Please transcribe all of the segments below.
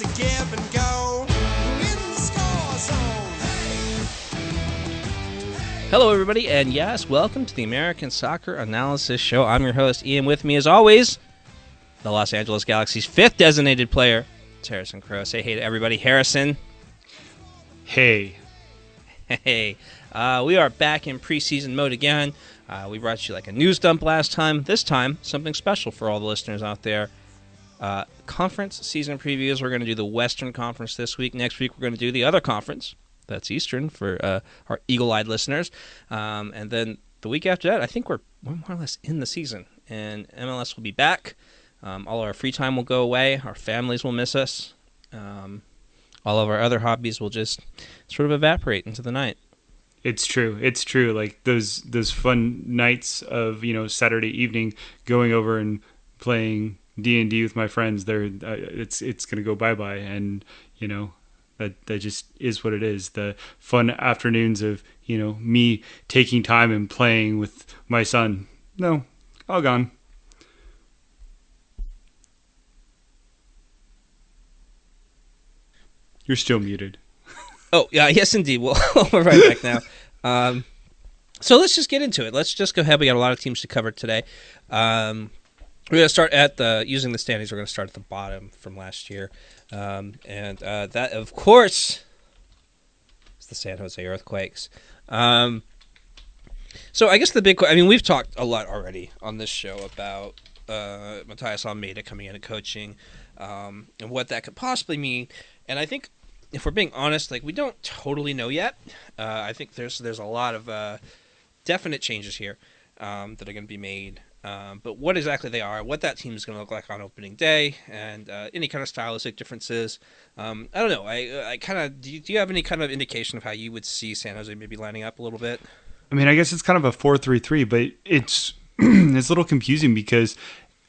It's a give and go in the score zone. Hello, everybody, and yes, welcome to the American Soccer Analysis Show. I'm your host, Ian. With me, as always, the Los Angeles Galaxy's fifth designated player. It's Harrison Crow. Say hey to everybody. Harrison, Hey, hey. Uh, we are back in preseason mode again. Uh, we brought you like a news dump last time. This time, something special for all the listeners out there. Uh, conference season previews. We're going to do the Western Conference this week. Next week, we're going to do the other conference. That's Eastern for uh, our eagle-eyed listeners. Um, and then the week after that, I think we're, we're more or less in the season, and MLS will be back. Um, all our free time will go away. Our families will miss us. Um, all of our other hobbies will just sort of evaporate into the night. It's true. It's true. Like those those fun nights of you know Saturday evening going over and playing D and D with my friends. They're uh, it's it's gonna go bye bye, and you know that that just is what it is. The fun afternoons of you know me taking time and playing with my son. No, all gone. You're still muted. Oh, yeah, yes, indeed. We'll we're right back now. Um, so let's just get into it. Let's just go ahead. We got a lot of teams to cover today. Um, we're to start at the using the standings. We're to start at the bottom from last year, um, and uh, that, of course, is the San Jose Earthquakes. Um, so I guess the big. I mean, we've talked a lot already on this show about uh, Matias Almeyda coming into coaching um, and what that could possibly mean. And I think if we're being honest, like we don't totally know yet. Uh, I think there's there's a lot of uh, definite changes here um, that are going to be made. Um, but what exactly they are, what that team is going to look like on opening day, and uh, any kind of stylistic differences, um, I don't know. I I kind of do. You, do you have any kind of indication of how you would see San Jose maybe lining up a little bit? I mean, I guess it's kind of a four-three-three, but it's it's a little confusing because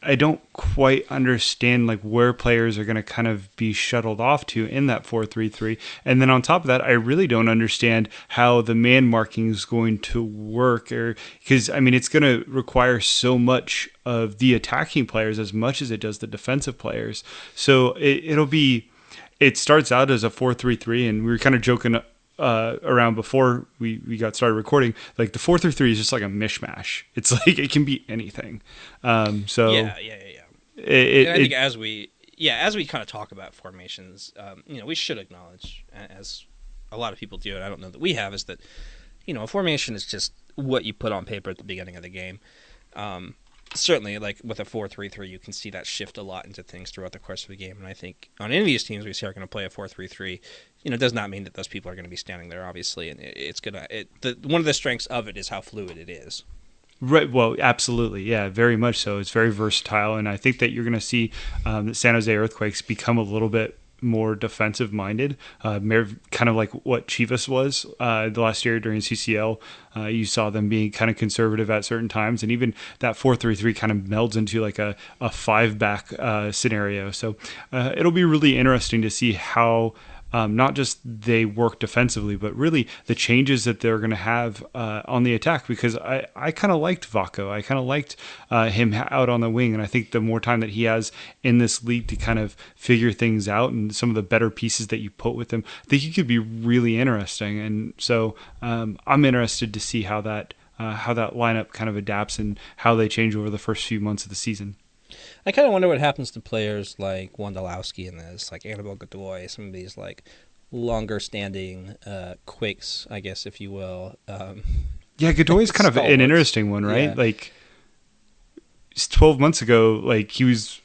I don't quite understand like where players are going to kind of be shuttled off to in that four-three-three, and then on top of that, I really don't understand how the man marking is going to work, or because I mean, it's going to require so much of the attacking players as much as it does the defensive players. So it, it'll be. It starts out as a four-three-three, and we were kind of joking uh, around before we, we got started recording, like the four through three is just like a mishmash. It's like it can be anything. Um, so Yeah, yeah, yeah, yeah. it, and I think it- as we yeah as we kind of talk about formations, um, you know, we should acknowledge as a lot of people do, and I don't know that we have, is that you know a formation is just what you put on paper at the beginning of the game. Um, certainly, like with a four-three-three, you can see that shift a lot into things throughout the course of the game, and I think on any of these teams we see are going to play a four-three-three. You know, it does not mean that those people are going to be standing there, obviously, and it, it's gonna. It, the, one of the strengths of it is how fluid it is. Right. Well, absolutely. Yeah, very much so. It's very versatile, and I think that you're going to see um, the San Jose Earthquakes become a little bit more defensive minded, uh, kind of like what Chivas was uh, the last year during CCL. Uh, you saw them being kind of conservative at certain times, and even that four three three kind of melds into like a, a five back uh, scenario. So uh, it'll be really interesting to see how um, not just they work defensively, but really the changes that they're going to have uh, on the attack. Because I, I kind of liked Vako. I kind of liked uh, him out on the wing. And I think the more time that he has in this league to kind of figure things out and some of the better pieces that you put with him, I think he could be really interesting. And so um, I'm interested to see how that. Uh, how that lineup kind of adapts and how they change over the first few months of the season. I kind of wonder what happens to players like Wondolowski in this, like Anibal Godoy, some of these like longer standing uh, quakes, I guess, if you will. Um, Yeah, Godoy is kind of an interesting one, right? Yeah. Like 12 months ago, like he was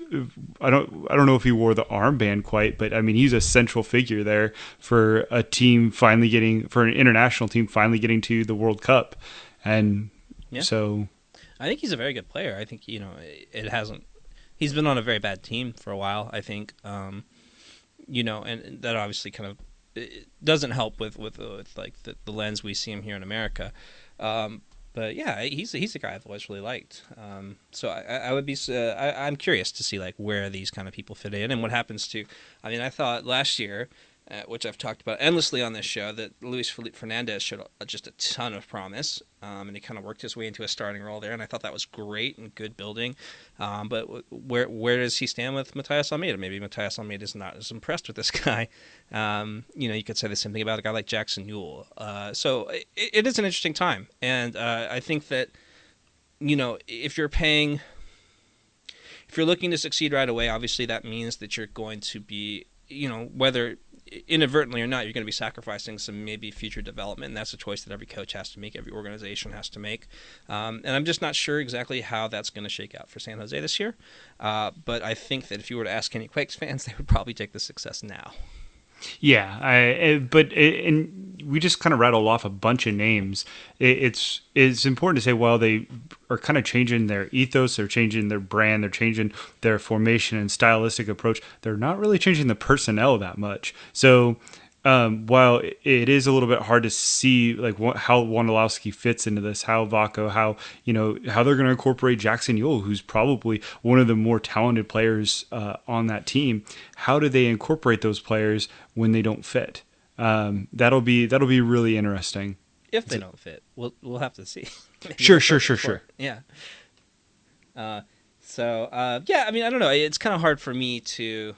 I don't I don't know if he wore the armband quite, but I mean he's a central figure there for a team finally getting for an international team finally getting to the World Cup. And Yeah. so I think he's a very good player. I think you know it hasn't. He's been on a very bad team for a while. I think, um, you know, and that obviously kind of it doesn't help with with, with like the, the lens we see him here in America. Um, but yeah, he's he's a guy I've always really liked. Um, so I, I would be uh, I, I'm curious to see like where these kind of people fit in and what happens to. I mean, I thought last year uh, which I've talked about endlessly on this show, that Luis Felipe Fernandez showed just a ton of promise, um, and he kind of worked his way into a starting role there, and I thought that was great and good building. Um, but where where does he stand with Matias Almeyda? Maybe Matias Almeyda is not as impressed with this guy. Um, you know, you could say the same thing about a guy like Jackson Yueill. Uh, so it, it is an interesting time, and uh, I think that you know if you're paying. If you're looking to succeed right away, obviously that means that you're going to be you know whether inadvertently or not, you're going to be sacrificing some maybe future development. And that's a choice that every coach has to make, every organization has to make. Um, and I'm just not sure exactly how that's going to shake out for San Jose this year. Uh, but I think that if you were to ask any Quakes fans, they would probably take the success now. Yeah, I, eh, but it, and we just kind of rattled off a bunch of names. It, it's it's important to say while they are kind of changing their ethos, they're changing their brand, they're changing their formation and stylistic approach. They're not really changing the personnel that much. So um, while it is a little bit hard to see like what, how Wondolowski fits into this, how Vako, how you know how they're going to incorporate Jackson Yueill, who's probably one of the more talented players uh, on that team. How do they incorporate those players when they don't fit? Um, that'll be that'll be really interesting. If they don't fit, we'll we'll have to see. sure, sure, sure, sure. Yeah. Uh, so uh, yeah, I mean, I don't know. It's kind of hard for me to.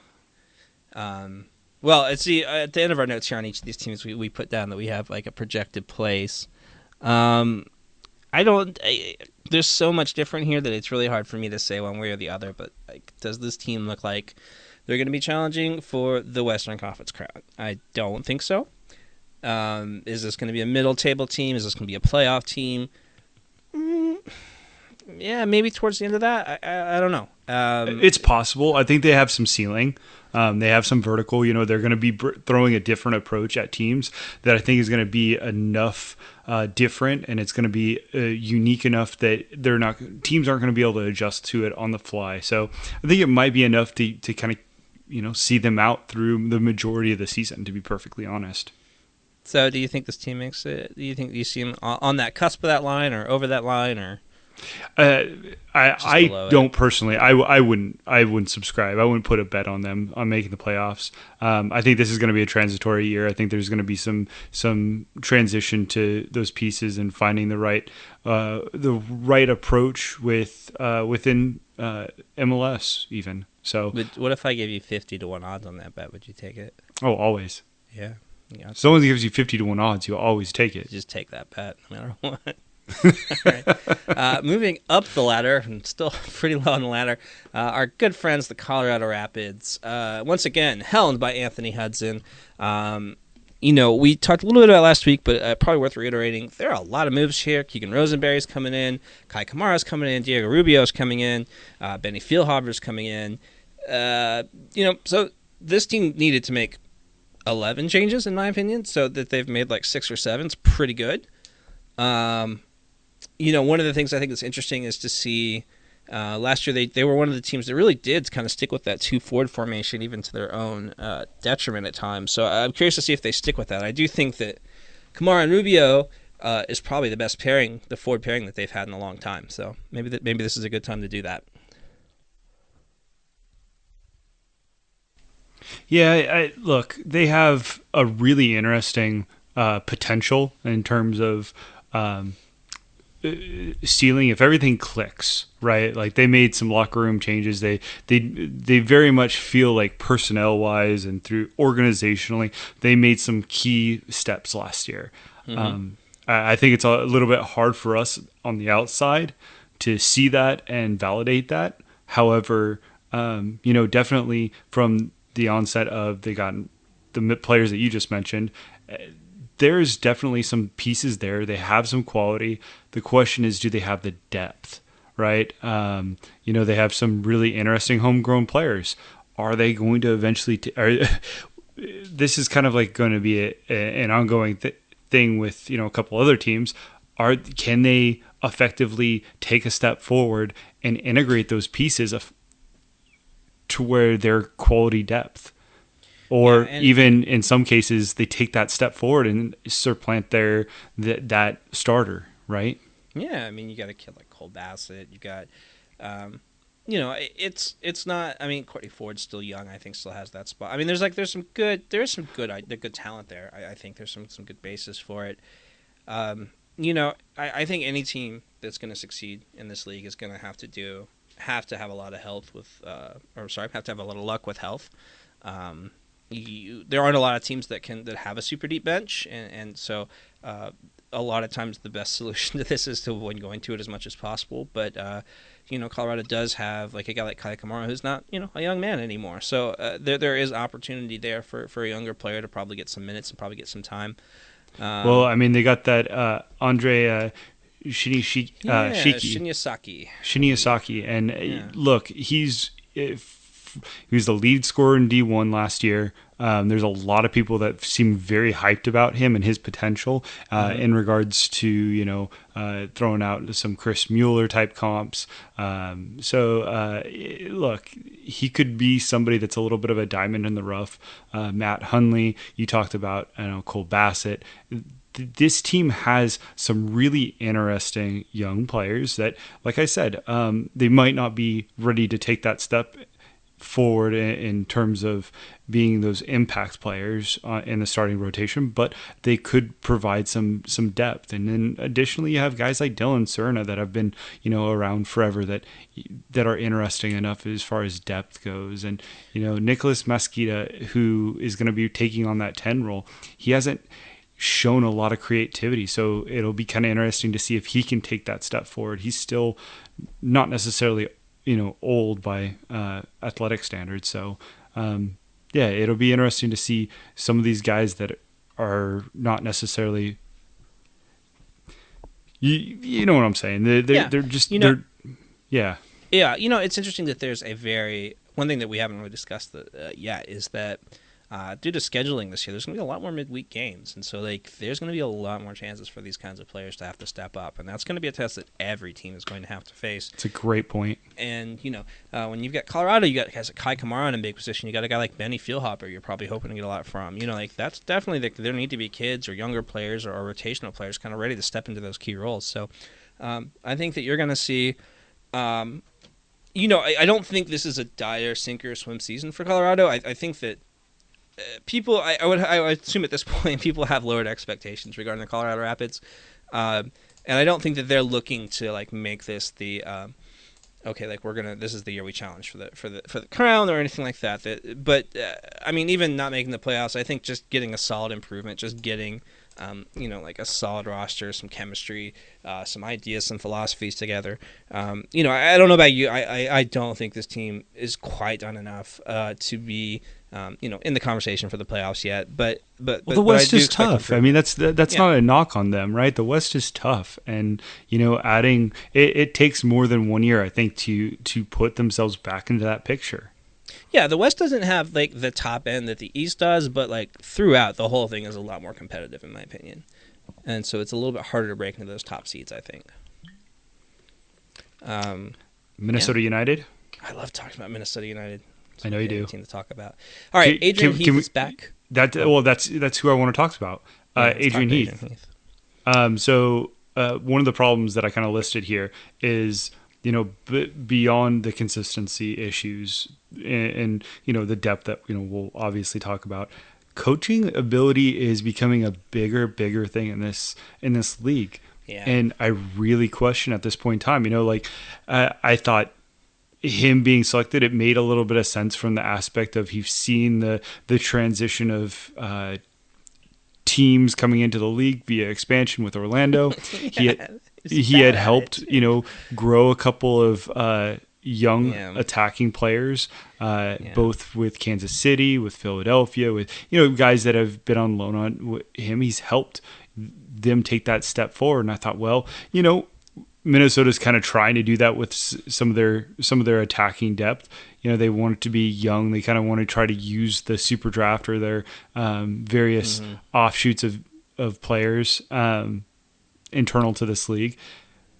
Um, well, it's the at the end of our notes here on each of these teams, we, we put down that we have like a projected place. Um, I don't. I, there's so much different here that it's really hard for me to say one way or the other. But like, does this team look like they're going to be challenging for the Western Conference crown? I don't think so. Um, is this going to be a middle table team? Is this going to be a playoff team? Mm, yeah, maybe towards the end of that. I, I, I don't know. Um, it's possible. I think they have some ceiling. Um, they have some vertical. You know, they're going to be br- throwing a different approach at teams that I think is going to be enough uh, different, and it's going to be uh, unique enough that they're not teams aren't going to be able to adjust to it on the fly. So I think it might be enough to to kind of you know see them out through the majority of the season. To be perfectly honest. So, do you think this team makes it? Do you think you see them on that cusp of that line, or over that line, or? Uh, I I don't personally. I, I wouldn't I wouldn't subscribe. I wouldn't put a bet on them on making the playoffs. Um, I think this is going to be a transitory year. I think there's going to be some some transition to those pieces and finding the right uh, the right approach with uh, within uh, MLS even. So, but what if I gave you fifty to one odds on that bet? Would you take it? Oh, always. Yeah. Yeah. Someone gives you fifty to one odds, you'll always take it. Just take that bet, no matter what. right. uh, moving up the ladder, and still pretty low on the ladder, uh, our good friends, the Colorado Rapids. Uh, once again, helmed by Anthony Hudson. Um, you know, we talked a little bit about last week, but uh, probably worth reiterating. There are a lot of moves here. Keegan Rosenberry's coming in, Kei Kamara's coming in, Diego Rubio's coming in, uh, Benny Feilhaber's coming in. Uh, you know, so this team needed to make 11 changes, in my opinion, so that they've made like six or seven. It's pretty good. Um, you know, one of the things I think that's interesting is to see. Uh, last year, they, they were one of the teams that really did kind of stick with that two forward formation, even to their own uh, detriment at times. So I'm curious to see if they stick with that. I do think that Kamara and Rubio uh, is probably the best pairing, the forward pairing that they've had in a long time. So maybe that maybe this is a good time to do that. Yeah, I, look, they have a really interesting uh, potential in terms of um, ceiling if everything clicks right like they made some locker room changes they they they very much feel like personnel wise and through organizationally they made some key steps last year mm-hmm. um, I, I think it's a little bit hard for us on the outside to see that and validate that however um, you know definitely from the onset of they got the players that you just mentioned there's definitely some pieces there. They have some quality. The question is, do they have the depth? Right? Um, you know, they have some really interesting homegrown players. Are they going to eventually? T- are, this is kind of like going to be a, a, an ongoing th- thing with you know a couple other teams. Are can they effectively take a step forward and integrate those pieces of, to where they're quality depth. Or Yeah, even in some cases, they take that step forward and supplant their that, that starter, right? Yeah, I mean, you got a kid like Cole Bassett. You got, um, you know, it- it's it's not. I mean, Courtney Ford's still young. I think still has that spot. I mean, there's like there's some good there's some good i- good talent there. I, I think there's some some good basis for it. Um, you know, I, I think any team that's going to succeed in this league is going to have to do have to have a lot of health with, uh, or sorry, have to have a lot of luck with health. Um, you, there aren't a lot of teams that can that have a super deep bench, and, and so uh, a lot of times the best solution to this is to avoid going to it as much as possible. But uh, you know, Colorado does have like a guy like Kei Kamara who's not you know a young man anymore, so uh, there there is opportunity there for for a younger player to probably get some minutes and probably get some time. Um, well, I mean, they got that uh, Andre uh, Shinishi, uh, yeah, Shiki. Shinyashiki. Shinyashiki, and Yeah. look, he's if, he was the lead scorer in D1 last year. Um, there's a lot of people that seem very hyped about him and his potential uh, in regards to you know uh, throwing out some Chris Mueller type comps. Um, so uh, look, he could be somebody that's a little bit of a diamond in the rough. Uh, Matt Hundley, you talked about, I know Cole Bassett this team has some really interesting young players that, like I said, um, they might not be ready to take that step forward in, in terms of being those impact players uh, in the starting rotation, but they could provide some some depth. And then additionally, you have guys like Dillon Serna that have been you know around forever that that are interesting enough as far as depth goes. And you know Nicolas Mezquida, who is going to be taking on that ten role, he hasn't shown a lot of creativity. So it'll be kind of interesting to see if he can take that step forward. He's still not necessarily, you know, old by uh, athletic standards. So um, yeah, it'll be interesting to see some of these guys that are not necessarily. You, you know what I'm saying? They're, they're, Yeah. they're just, You know- they're, yeah. Yeah, you know, it's interesting that there's a very one thing that we haven't really discussed uh, yet is that uh, due to scheduling this year, there's going to be a lot more midweek games, and so like there's going to be a lot more chances for these kinds of players to have to step up, and that's going to be a test that every team is going to have to face. It's a great point. And you know, uh, when you've got Colorado, you got guys like Kei Kamara in a big position. You got a guy like Benny Feilhaber. You're probably hoping to get a lot from. You know, like that's definitely the, there need to be kids or younger players or, or rotational players kind of ready to step into those key roles. So um, I think that you're going to see. Um, you know, I, I don't think this is a dire sink or swim season for Colorado. I, I think that uh, people, I, I would, I assume at this point, people have lowered expectations regarding the Colorado Rapids, um, and I don't think that they're looking to like make this the um, okay, like we're gonna, this is the year we challenge for the for the for the crown or anything like that. That, but uh, I mean, even not making the playoffs, I think just getting a solid improvement, just getting. Um, you know, like a solid roster, some chemistry, uh, some ideas, some philosophies together. Um, you know, I, I don't know about you. I, I, I don't think this team is quite done enough uh, to be, um, you know, in the conversation for the playoffs yet. But but, Well, the but West do is tough. I mean, that's that, that's Yeah. not a knock on them, right? The West is tough, and you know, adding it, it takes more than one year, I think, to to put themselves back into that picture. Yeah, the West doesn't have like the top end that the East does, but like throughout the whole thing is a lot more competitive in my opinion. And so it's a little bit harder to break into those top seeds, I think. Um, Minnesota United. I love talking about Minnesota United. I know you do. Team to talk about. All right, Can- Adrian can- Heath can we- is back. That well, that's that's who I want to talk about. Yeah, Uh, let's talk Adrian Heath. Um, so uh, one of the problems that I kind of listed here is you know b- beyond the consistency issues and, and you know the depth that you know we'll obviously talk about. Coaching ability is becoming a bigger, bigger thing in this in this league, Yeah. and I really question at this point in time. You know, like uh, I thought him being selected, it made a little bit of sense from the aspect of he's seen the the transition of uh, teams coming into the league via expansion with Orlando. he had, he had helped you know grow a couple of uh, young Yeah. attacking players, uh, Yeah. both with Kansas City, with Philadelphia, with you know guys that have been on loan on him. He's helped them take that step forward, and I thought, well, you know. Minnesota's kind of trying to do that with some of their some of their attacking depth. You know, they want it to be young. They kind of want to try to use the super draft or their um, various offshoots of of players um, internal to this league.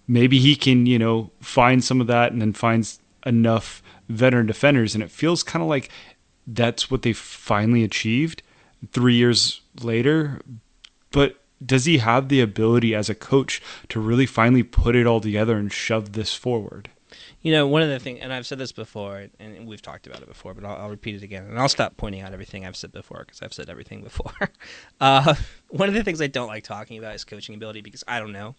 maybe he can, you know, find some of that and then finds enough veteran defenders. And it feels kind of like that's what they finally achieved three years later. But does he have the ability as a coach to really finally put it all together and shove this forward? You know, one of the things, and I've said this before, and we've talked about it before, but I'll, I'll repeat it again, and I'll stop pointing out everything I've said before because I've said everything before. uh, one of the things I don't like talking about is coaching ability because I don't know,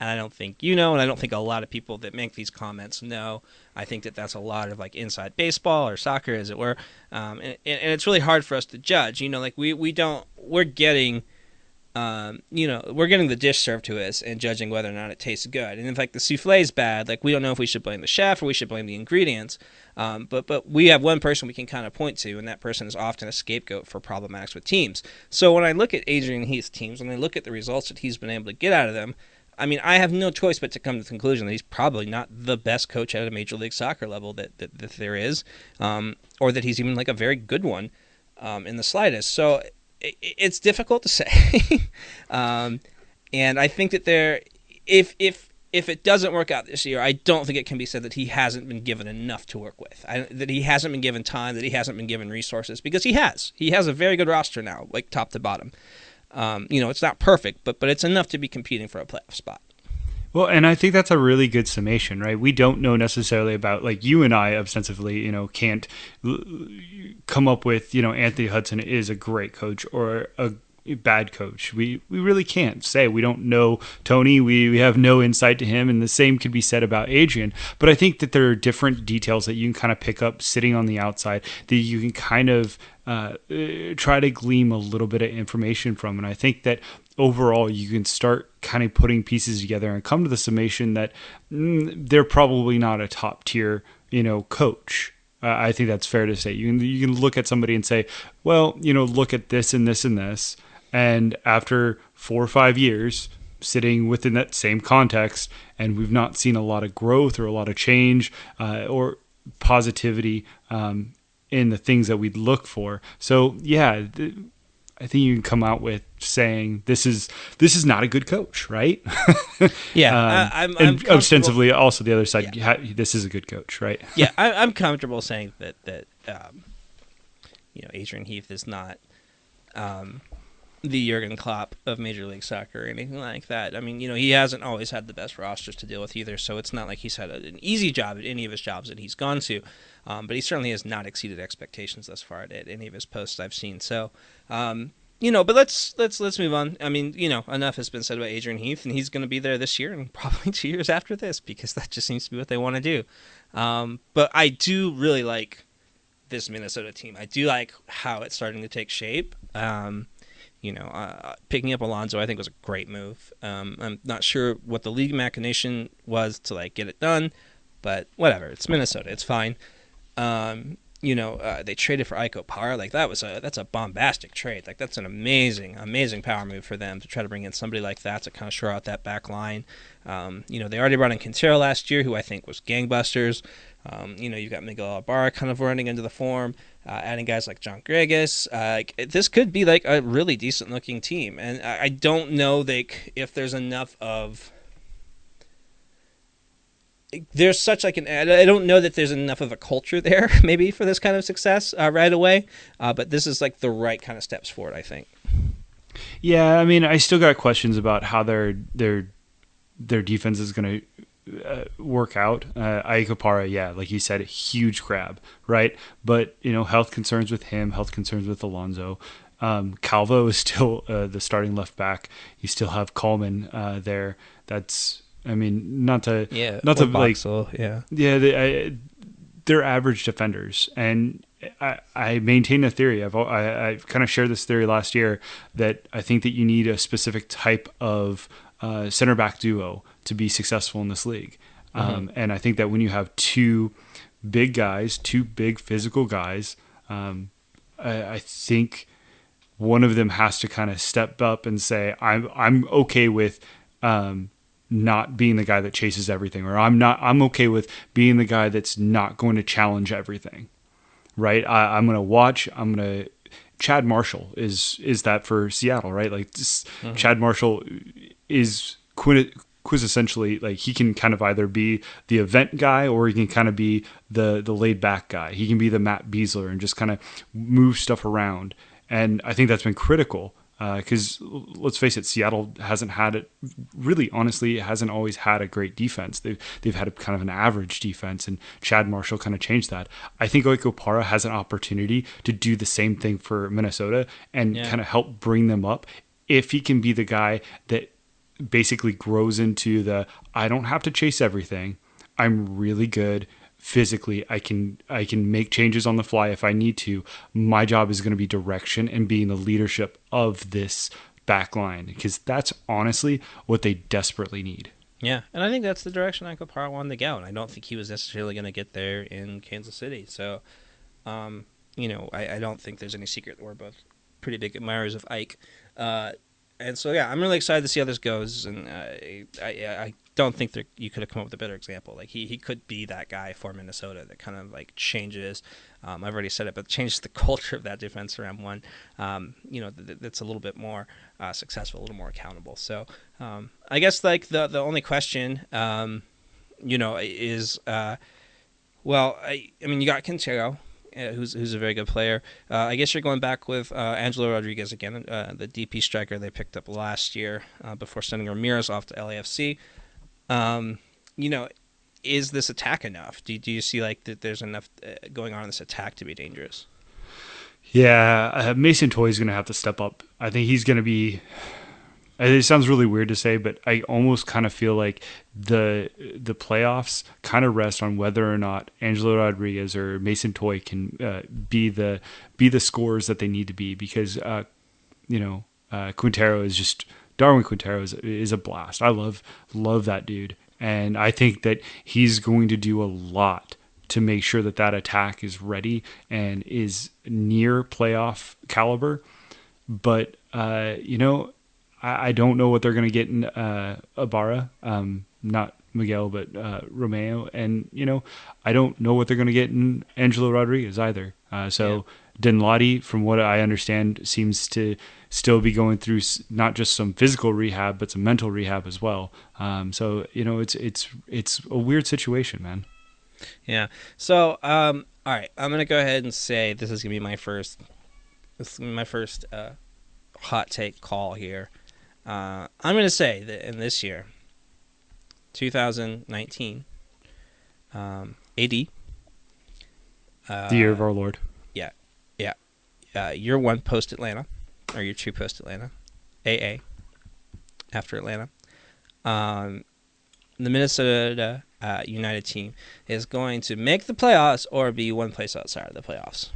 and I don't think you know, and I don't think a lot of people that make these comments know. I think that that's a lot of like inside baseball or soccer, as it were, um, and, and it's really hard for us to judge. You know, like we we don't we're getting um, you know, we're getting the dish served to us and judging whether or not it tastes good. And in fact, the souffle is bad. Like we don't know if we should blame the chef or we should blame the ingredients. Um, but but we have one person we can kind of point to, and that person is often a scapegoat for problematics with teams. So when I look at Adrian Heath's teams, when I look at the results that he's been able to get out of them, I mean, I have no choice but to come to the conclusion that he's probably not the best coach at a major league soccer level that that, that there is, um, or that he's even like a very good one um, in the slightest. So it's difficult to say, um, and I think that there, if if if it doesn't work out this year, I don't think it can be said that he hasn't been given enough to work with. I, that he hasn't been given time, that he hasn't been given resources, because he has. He has a very good roster now, like top to bottom. Um, you know, it's not perfect, but but it's enough to be competing for a playoff spot. Well, and I think that's a really good summation, right? We don't know necessarily about like you and I ostensibly, you know, can't come up with, you know, Anthony Hudson is a great coach or a bad coach. We we really can't say. We don't know Tony. We, we have no insight to him, and the same could be said about Adrian. But I think that there are different details that you can kind of pick up sitting on the outside that you can kind of uh, try to glean a little bit of information from. And I think that overall you can start kind of putting pieces together and come to the summation that mm, they're probably not a top tier, you know, coach. Uh, I think that's fair to say. You can you can look at somebody and say, well, you know, look at this and this and this, and after four or five years sitting within that same context, and we've not seen a lot of growth or a lot of change uh, or positivity um, in the things that we'd look for. So yeah. Th- I think you can come out with saying this is this is not a good coach, right? yeah, um, I, am and ostensibly also the other side, yeah. this is a good coach, right? yeah, I, am comfortable saying that that um, you know Adrian Heath is not um, the Jurgen Klopp of Major League Soccer or anything like that. I mean, you know, he hasn't always had the best rosters to deal with either, so it's not like he's had an easy job at any of his jobs that he's gone to. Um, but he certainly has not exceeded expectations thus far at, any of his posts I've seen. So, um, you know, but let's let's let's move on. I mean, you know, enough has been said about Adrian Heath, and he's going to be there this year and probably two years after this because that just seems to be what they want to do. Um, but I do really like this Minnesota team. I do like how it's starting to take shape. Um, you know, uh, picking up Alonso, I think was a great move. Um, I'm not sure what the league machination was to like get it done, but whatever. It's Minnesota. It's fine. Um, you know, uh, they traded for Ike Opara. Like that was a that's a bombastic trade. Like that's an amazing, amazing power move for them to try to bring in somebody like that to kind of shore out that back line. Um, you know, they already brought in Quintero last year, who I think was gangbusters. Um, you know, you've got Miguel Ibarra kind of running into the form, uh, adding guys like John Gregus. Uh, this could be like a really decent looking team, and I, I don't know like if there's enough of there's such like an I don't know that there's enough of a culture there maybe for this kind of success uh, right away, uh, but this is like the right kind of steps forward, I think. Yeah, I mean, I still got questions about how their their their defense is going to uh, work out. Uh, yeah, like you said, huge grab, right? But you know, health concerns with him, health concerns with Alonso. Um, Calvo is still uh, the starting left back. You still have Kallman uh, there. That's I mean, not to yeah, not to like yeah yeah they, I, they're average defenders, and I, I maintain a theory. I've I, I've kind of shared this theory last year that I think that you need a specific type of uh, center back duo to be successful in this league, mm-hmm. um, and I think that when you have two big guys, two big physical guys, um, I, I think one of them has to kind of step up and say, "I'm I'm okay with." Um, not being the guy that chases everything or i'm not i'm okay with being the guy that's not going to challenge everything right I, am going to watch i'm going to chad marshall is is that for seattle right like mm-hmm. chad marshall is quintessentially like he can kind of either be the event guy or he can kind of be the the laid back guy. He can be the Matt Besler and just kind of move stuff around. And I think that's been critical uh, because let's face it, Seattle hasn't had it. Really, honestly, it hasn't always had a great defense. They've they've had a kind of an average defense, and Chad Marshall kind of changed that. I think Ike Opara has an opportunity to do the same thing for Minnesota and Yeah. kind of help bring them up if he can be the guy that basically grows into the I don't have to chase everything. I'm really good physically. I can I can make changes on the fly if I need to. My job is going to be direction and being the leadership of this back line because that's honestly what they desperately need. Yeah, and I think that's the direction Ike Opara wanted to go, and I don't think he was necessarily going to get there in Kansas City. So, um, you know, I, I don't think there's any secret we're both pretty big admirers of Ike. Uh, and so, yeah, I'm really excited to see how this goes, and I, I, I don't think that you could have come up with a better example. Like he, he could be that guy for Minnesota that kind of like changes. Um, I've already said it, but changes the culture of that defense around one. Um, you know, th- that's a little bit more uh, successful, a little more accountable. So um, I guess like the the only question, um, you know, is uh, well, I, I mean, you got Quintero. Who's who's a very good player? Uh, I guess you're going back with uh, Angelo Rodriguez again, uh, the DP striker they picked up last year before sending Ramirez off to LAFC. Um, you know, is this attack enough? Do, do you see like that there's enough going on in this attack to be dangerous? Yeah, uh, Mason Toye is going to have to step up. I think he's going to be. It sounds really weird to say, but I almost kind of feel like the the playoffs kind of rest on whether or not Angelo Rodriguez or Mason Toye can uh, be the be the scorers that they need to be because uh, you know uh, Quintero is just Darwin Quintero is, is a blast. I love love that dude, and I think that he's going to do a lot to make sure that that attack is ready and is near playoff caliber. But uh, you know, I, I don't know what they're going to get in uh, Ibarra, um, not Miguel, but uh, Romeo, and you know, I don't know what they're going to get in Angelo Rodriguez either. Uh, so Danladi, from what I understand, seems to still be going through not just some physical rehab, but some mental rehab as well. Um, so you know, it's it's it's a weird situation, man. Yeah. So, um, all right, I'm gonna go ahead and say this is gonna be my first, this is my first uh, hot take call here. Uh, I'm gonna say that in this year, 2019, um, AD, uh, The year of our Lord. Yeah, yeah. Uh, year one post Atlanta, or year two post Atlanta, AA, after Atlanta. Um, the Minnesota uh, United team is going to make the playoffs or be one place outside of the playoffs.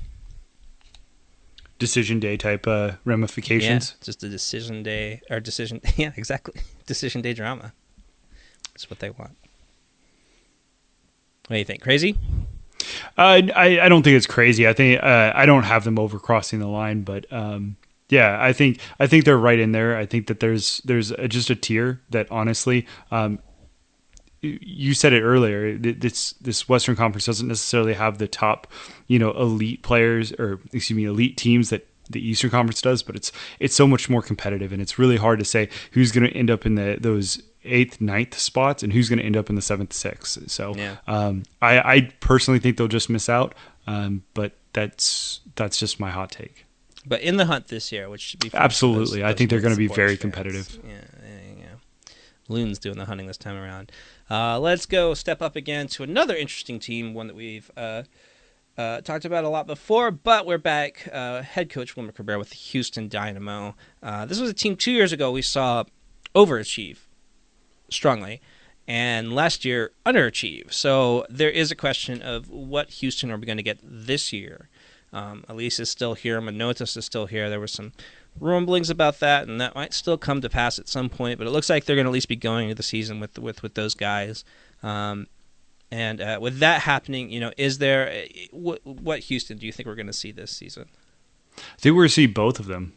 Decision day type uh, ramifications. Yeah, just a decision day or decision. Yeah, exactly. Decision day drama. That's what they want. What do you think? Crazy? Uh, I I don't think it's crazy. I think uh, I don't have them over crossing the line, but um, yeah, I think I think they're right in there. I think that there's there's a, just a tier that honestly, um, you said it earlier. This this Western Conference doesn't necessarily have the top, you know, elite players or excuse me, elite teams that the Eastern Conference does, but it's it's so much more competitive, and it's really hard to say who's going to end up in the those eighth, ninth spots and who's going to end up in the seventh, sixth. So Yeah. um, I, I personally think they'll just miss out, um, but that's that's just my hot take. But in the hunt this year, which should be Absolutely. those- I those think they're gonna be very fans. competitive. Yeah, yeah, yeah. Loon's doing the hunting this time around. Uh, let's go step up again to another interesting team, one that we've uh, uh, talked about a lot before, but we're back. Uh, head coach Wilmer Cabrera with the Houston Dynamo. Uh, this was a team two years ago we saw overachieve strongly, and last year underachieve. So there is a question of what Houston are we going to get this year. Um, Elis is still here. Manotas is still here. There were some rumblings about that, and that might still come to pass at some point. But it looks like they're going to at least be going into the season with with with those guys. Um, and uh, with that happening, you know, is there uh, what, what Houston do you think we're going to see this season? I think we're going to see both of them.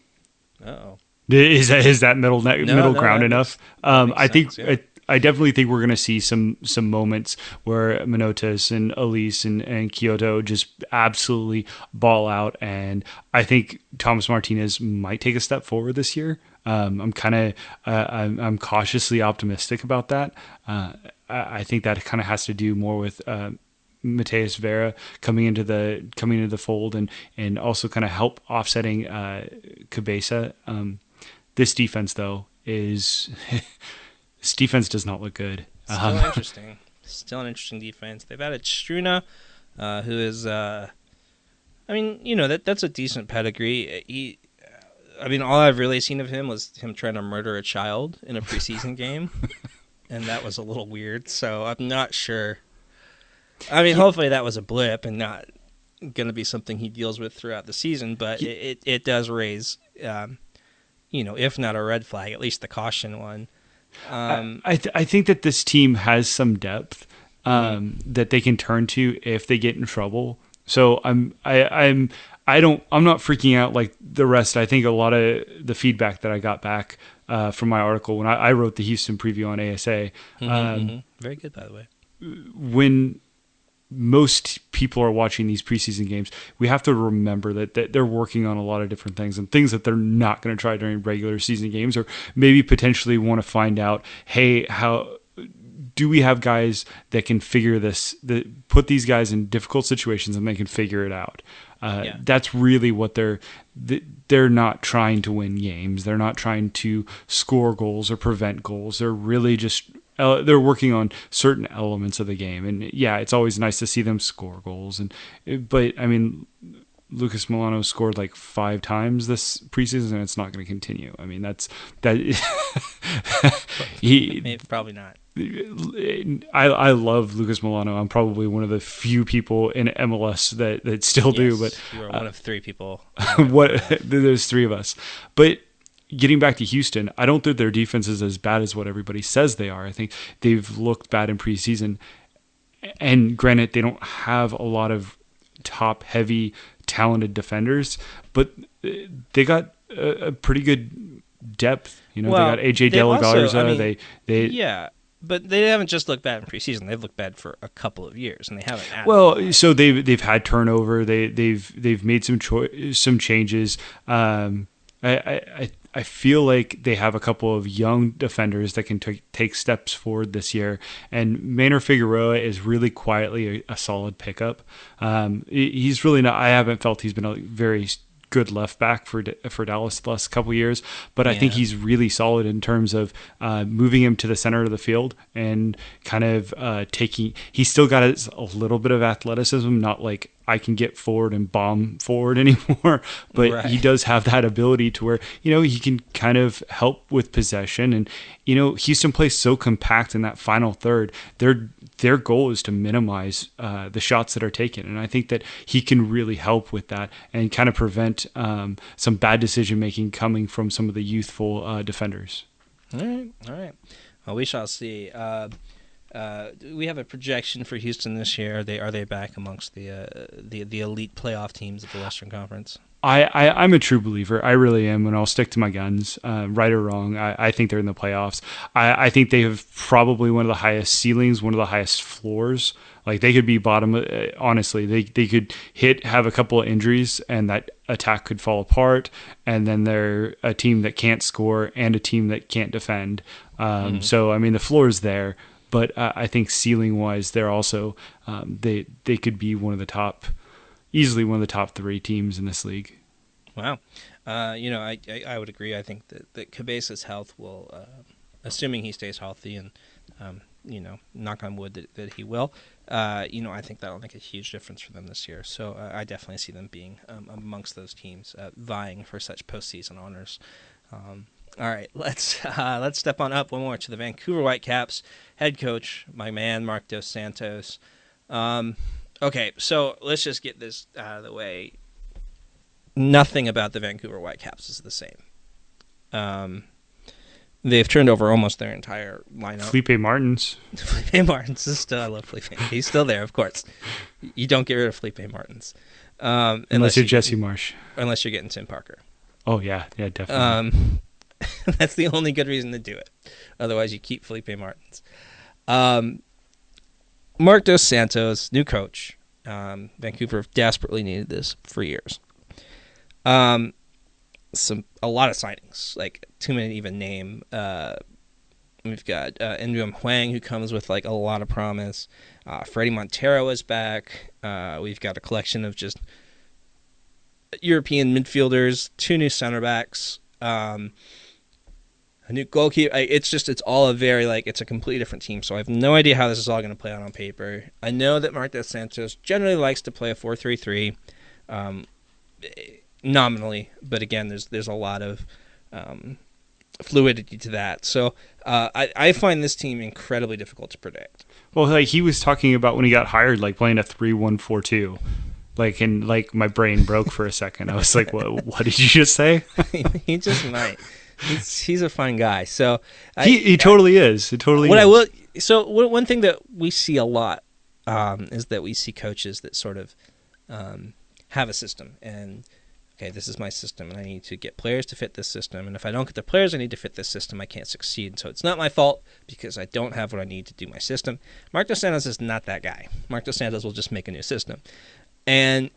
Oh, Is that is that middle ne- No, middle no, ground enough? Um, I think sense, yeah. I, I definitely think we're going to see some some moments where Manotas and Elis and, and Quioto just absolutely ball out, and I think Tomas Martinez might take a step forward this year. Um, I'm kind of uh, I'm, I'm cautiously optimistic about that. Uh, I, I think that kind of has to do more with. Uh, Matias Vera coming into the coming into the fold and and also kind of help offsetting uh, Cabeza. Um, this defense though is this defense does not look good. Still Um, interesting. Still an interesting defense. They've added Struna, uh, who is, uh, I mean, you know that that's a decent pedigree. He, I mean, all I've really seen of him was him trying to murder a child in a preseason game, and that was a little weird. So I'm not sure. I mean, hopefully that was a blip and not going to be something he deals with throughout the season. But it, it, it does raise, um, you know, if not a red flag, at least the caution one. Um, I th- I think that this team has some depth um, that they can turn to if they get in trouble. So I'm I I'm I don't I'm not freaking out like the rest. I think a lot of the feedback that I got back uh, from my article when I, I wrote the Houston preview on ASA um, mhm. Very good, by the way. when most people are watching these preseason games, we have to remember that, that they're working on a lot of different things and things that they're not going to try during regular season games, or maybe potentially want to find out, hey, how do we have guys that can figure this, that put these guys in difficult situations and they can figure it out? Uh, Yeah. That's really what they're. They're not trying to win games. They're not trying to score goals or prevent goals. They're really just uh, they're working on certain elements of the game. And yeah, it's always nice to see them score goals. And but I mean, Lucas Melano scored like five times this preseason, and it's not going to continue. I mean, that's that. he Maybe, probably not. I, I love Lucas Melano. I'm probably one of the few people in MLS that, that still do, but you are uh, one of three people. what there's three of us. But getting back to Houston, I don't think their defense is as bad as what everybody says they are. I think they've looked bad in preseason. And granted, they don't have a lot of top heavy talented defenders, but they got a, a pretty good depth. You know, Well, they got AJ they De La also- Garza. I mean, they they yeah, but they haven't just looked bad in preseason. They've looked bad for a couple of years, and they haven't. Well, so they've they've had turnover. They they've they've made some choi- some changes. Um, I, I I- I feel like they have a couple of young defenders that can t- take steps forward this year. And Maynor Figueroa is really quietly a, a solid pickup. Um, he's really not. I haven't felt he's been a very good left back for for Dallas the last couple years, but I think he's really solid in terms of uh, moving him to the center of the field and kind of uh, taking. He's still got a little bit of athleticism, not like I can get forward and bomb forward anymore, but Right. he does have that ability to where you know he can kind of help with possession and you know Houston plays so compact in that final third. Their their goal is to minimize uh, the shots that are taken, and I think that he can really help with that and kind of prevent um, some bad decision making coming from some of the youthful uh, defenders. all right, all right. Well, we shall see. Uh, uh, we have a projection for Houston this year. Are they are they back amongst the uh, the the elite playoff teams of the Western Conference? I, I I'm a true believer. I really am, and I'll stick to my guns, uh, right or wrong. I, I think they're in the playoffs. I, I think they have probably one of the highest ceilings, one of the highest floors. Like they could be bottom. uh, Honestly, they they could hit have a couple of injuries, and that attack could fall apart. And then they're a team that can't score and a team that can't defend. Um, So I mean, the floor is there, but uh, I think ceiling wise, they're also um, they they could be one of the top, easily one of the top three teams in this league. Wow. Uh, you know, I, I I would agree. I think that that Cabeza's health will, uh, assuming he stays healthy, and um, you know, knock on wood that, that he will. Uh, you know, I think that'll make a huge difference for them this year. So uh, I definitely see them being um, amongst those teams uh, vying for such postseason honors. Um, all right, let's uh, let's step on up one more to the Vancouver Whitecaps head coach, my man Marc Dos Santos. Um, okay, so let's just get this out of the way. Nothing about the Vancouver Whitecaps is the same. Um, they've turned over almost their entire lineup. Felipe Martins. Felipe Martins is still. I love Felipe. He's still there, of course. You don't get rid of Felipe Martins, um, Unless you're you- Jesse Marsch. Unless you're getting Tim Parker. Oh yeah, yeah, definitely. Um, that's the only good reason to do it. Otherwise, you keep Felipe Martins. Um, Marc Dos Santos, new coach. Um, Vancouver desperately needed this for years. Um, some a lot of signings, like too many to even name. Uh, we've got uh, Nguyen Huang who comes with like a lot of promise. Uh, Fredy Montero is back. Uh, we've got a collection of just European midfielders, two new center backs. Um, a new goalkeeper. I- It's just it's all a very like it's a completely different team. So I have no idea how this is all going to play out on paper. I know that Marc Dos Santos generally likes to play a four three three, um, nominally, but again, there's there's a lot of um, fluidity to that. So uh, I I find this team incredibly difficult to predict. Well, like he was talking about when he got hired, like playing a three-one-four-two. Like and like my brain broke for a second. I was like, "What? What did you just say?" he just might. He's he's a fun guy. So I, he he totally is. He totally. what is. I will so one one thing that we see a lot um, is that we see coaches that sort of um, have a system and okay this is my system and I need to get players to fit this system and if I don't get the players I need to fit this system I can't succeed so it's not my fault because I don't have what I need to do my system. Marc Dos Santos is not that guy. Marc Dos Santos will just make a new system and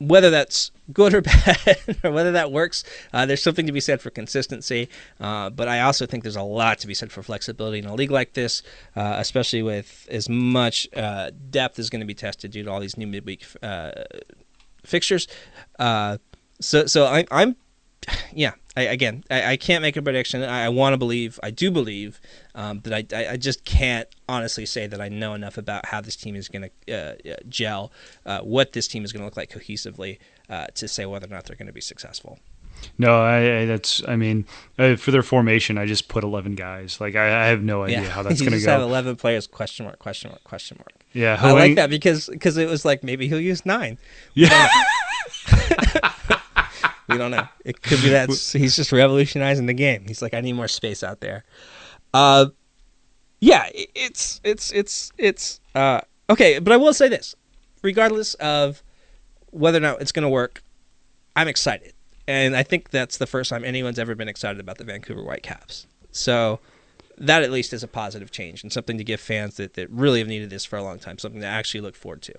whether that's good or bad or whether that works, uh, there's something to be said for consistency. Uh, but I also think there's a lot to be said for flexibility in a league like this, uh, especially with as much uh, depth is going to be tested due to all these new midweek uh, fixtures. Uh, so, so I, I'm, yeah. I, again, I, I can't make a prediction. I, I want to believe. I do believe um, that I, I, I just can't honestly say that I know enough about how this team is going to uh, uh, gel, uh, what this team is going to look like cohesively, uh, to say whether or not they're going to be successful. No, I, I that's. I mean, uh, for their formation, I just put eleven guys. Like I, I have no idea how that's going to go. have eleven players. Question mark. Question mark. Question mark. yeah, I like that because because it was like maybe he'll use nine. Yeah, We don't know. It could be that he's just revolutionizing the game. He's like, I need more space out there. Uh, yeah, it's it's it's it's uh okay. But I will say this, regardless of whether or not it's going to work, I'm excited, and I think that's the first time anyone's ever been excited about the Vancouver Whitecaps. So that at least is a positive change and something to give fans that, that really have needed this for a long time, something to actually look forward to.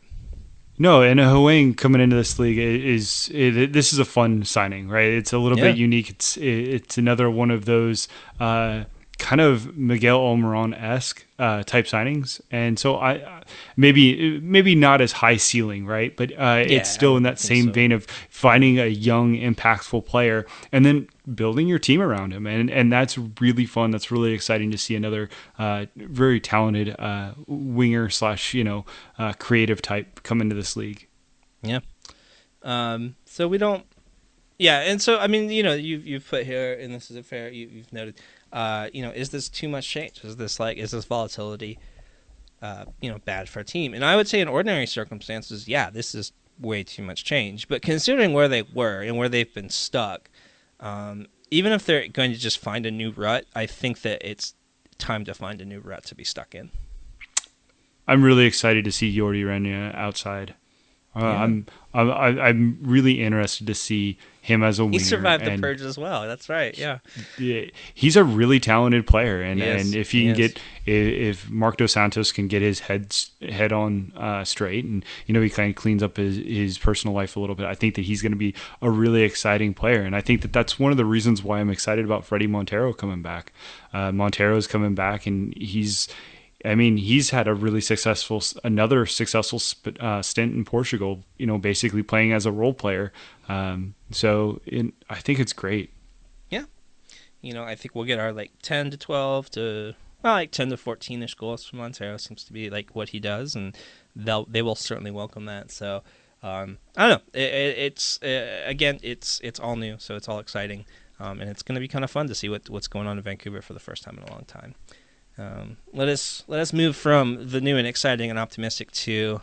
No, and Hwang coming into this league is, it, this is a fun signing, right? It's a little Yeah. bit unique. It's it's another one of those uh, kind of Miguel Almiron esque uh, type signings, and so I maybe maybe not as high ceiling, right? But uh, Yeah, it's still in that same so. vein of finding a young, impactful player, and then building your team around him, and and that's really fun. That's really exciting to see another uh, very talented uh, winger slash you know uh, creative type come into this league. Yeah. Um, so we don't. Yeah, and so I mean, you know, you've you've put here, and this is a fair. You, you've noted. Uh, you know, is this too much change? Is this like is this volatility? Uh, you know, bad for a team? And I would say in ordinary circumstances, yeah, this is way too much change. But considering where they were and where they've been stuck, um, even if they're going to just find a new rut, I think that it's time to find a new rut to be stuck in. I'm really excited to see Yordy Reyna outside. Uh, Yeah. I'm I'm I- I'm really interested to see him as a winger. He survived the purge as well. That's right. Yeah. Yeah, he's a really talented player, and, and if he, He can is. get if, if Marc Dos Santos can get his head head on uh, straight, and you know he kind of cleans up his his personal life a little bit, I think that he's going to be a really exciting player, and I think that that's one of the reasons why I'm excited about Fredy Montero coming back. Uh, Montero's coming back, and he's. I mean, he's had a really successful, another successful sp- uh, stint in Portugal. You know, basically playing as a role player. Um, so, in, I think it's great. Yeah, you know, I think we'll get our like 10 to 12 to well, like 10 to 14 ish goals from Montero seems to be like what he does, and they'll they will certainly welcome that. So um, I don't know. It, it, it's uh, again, it's it's all new, so it's all exciting, um, and it's going to be kind of fun to see what what's going on in Vancouver for the first time in a long time. Um, let us let us move from the new and exciting and optimistic to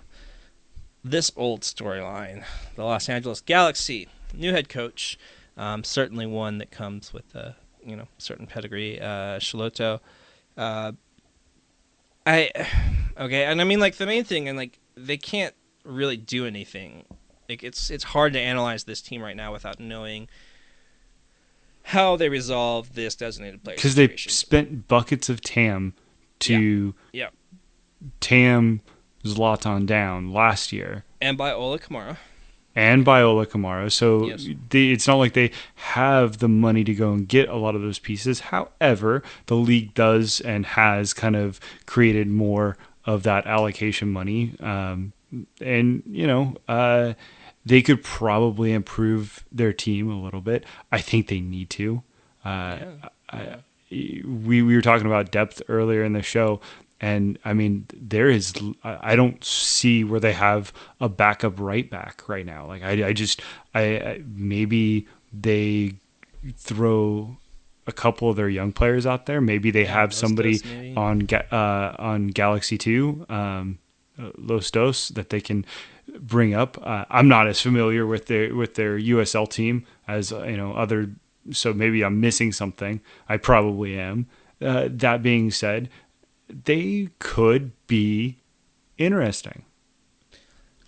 this old storyline: the Los Angeles Galaxy, new head coach. Um, certainly one that comes with a you know certain pedigree. Uh, Schelotto. Uh, I okay, and I mean like the main thing, and like they can't really do anything. Like it's it's hard to analyze this team right now without knowing how they resolve this designated player because they spent buckets of TAM to Yeah. TAM Zlatan down last year, and by Ola Kamara. and by Ola Kamara. So Yes. they, it's not like they have the money to go and get a lot of those pieces. However, the league does and has kind of created more of that allocation money. Um, and, you know, uh, they could probably improve their team a little bit. I think they need to. Uh, I, we, we were talking about depth earlier in the show. And I mean, there is, I don't see where they have a backup right back right now. Like, I, I just, I, I maybe they throw a couple of their young players out there. Maybe they have Los somebody on uh, on Galaxy Two, um, Los Dos, that they can bring up. Uh, I'm not as familiar with their with their USL team as you know other, so maybe I'm missing something. I probably am. Uh, that being said, they could be interesting.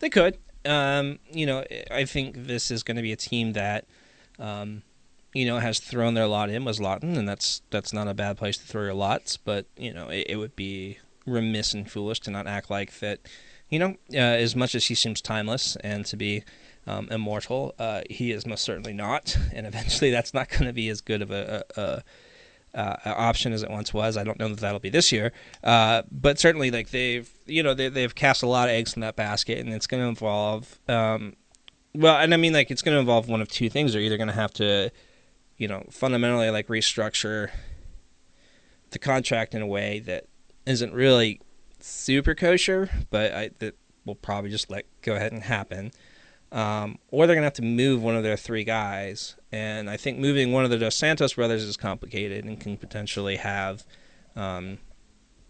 They could. Um, you know, I think this is going to be a team that, um, you know, has thrown their lot in was Lawton, and that's that's not a bad place to throw your lots. But you know, it, it would be remiss and foolish to not act like that. You know, uh, as much as he seems timeless and to be um, immortal, uh, he is most certainly not. And eventually, that's not going to be as good of a, a, a option as it once was. I don't know that that'll be this year, uh, but certainly like they've you know they, they've cast a lot of eggs in that basket, and it's going to involve um, well, and I mean like it's going to involve one of two things. They're either going to have to you know fundamentally like restructure the contract in a way that isn't really super kosher, but I that will probably just let go ahead and happen. Um, or they're going to have to move one of their three guys. And I think moving one of the Dos Santos brothers is complicated and can potentially have, um,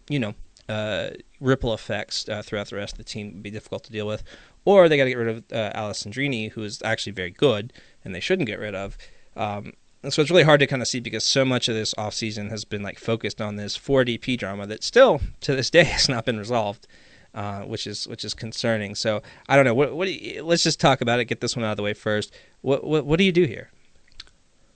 you know, uh, ripple effects uh, throughout the rest of the team would be difficult to deal with. Or they got to get rid of uh, Alessandrini, who is actually very good and they shouldn't get rid of. Um, and so it's really hard to kind of see because so much of this offseason has been like focused on this 4DP drama that still to this day has not been resolved uh, which is which is concerning. So I don't know. What what do you, let's just talk about it. Get this one out of the way first. What what what do you do here?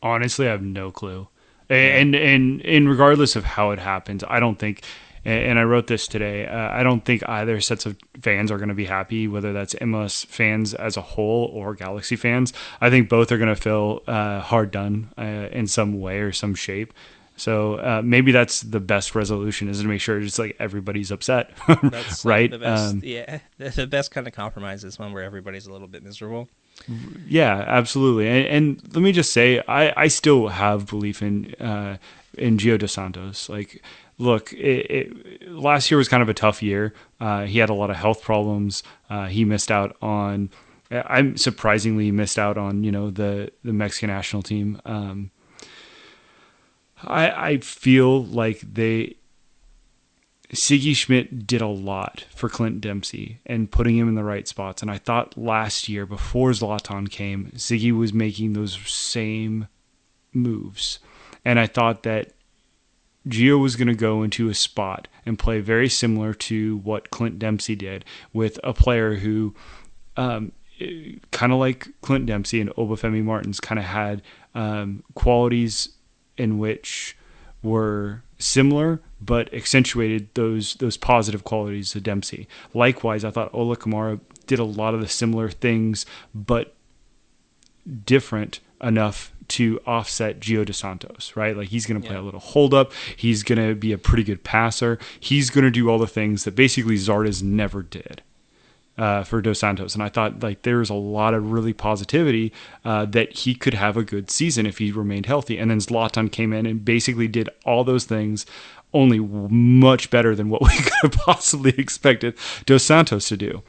Honestly, I have no clue. And and and regardless of how it happens, I don't think. And I wrote this today. Uh, I don't think either sets of fans are going to be happy, whether that's MLS fans as a whole or Galaxy fans. I think both are going to feel uh, hard done uh, in some way or some shape. So uh, maybe that's the best resolution is to make sure it's like everybody's upset, like, right? The best, Um, yeah, the, the best kind of compromise is one where everybody's a little bit miserable. Yeah, absolutely. And, and let me just say, I, I still have belief in uh, in Gio dos Santos. Like, look, it, it, last year was kind of a tough year. Uh, he had a lot of health problems. Uh, he missed out on. I'm surprisingly missed out on you know the the Mexican national team. Um, I I feel like they Sigi Schmid did a lot for Clint Dempsey and putting him in the right spots. And I thought last year, before Zlatan came, Sigi was making those same moves. And I thought that Gio was going to go into a spot and play very similar to what Clint Dempsey did with a player who, um, kind of like Clint Dempsey and Obafemi Martins, kind of had um, qualities in which were similar but accentuated those those positive qualities of Dempsey. Likewise, I thought Ola Kamara did a lot of the similar things, but different enough to offset Gio dos Santos, right? Like he's going to play Yeah. a little hold up. He's going to be a pretty good passer. He's going to do all the things that basically Zardes never did uh, for Dos Santos. And I thought like there was a lot of really positivity uh, that he could have a good season if he remained healthy. And then Zlatan came in and basically did all those things only much better than what we could have possibly expected Dos Santos to do.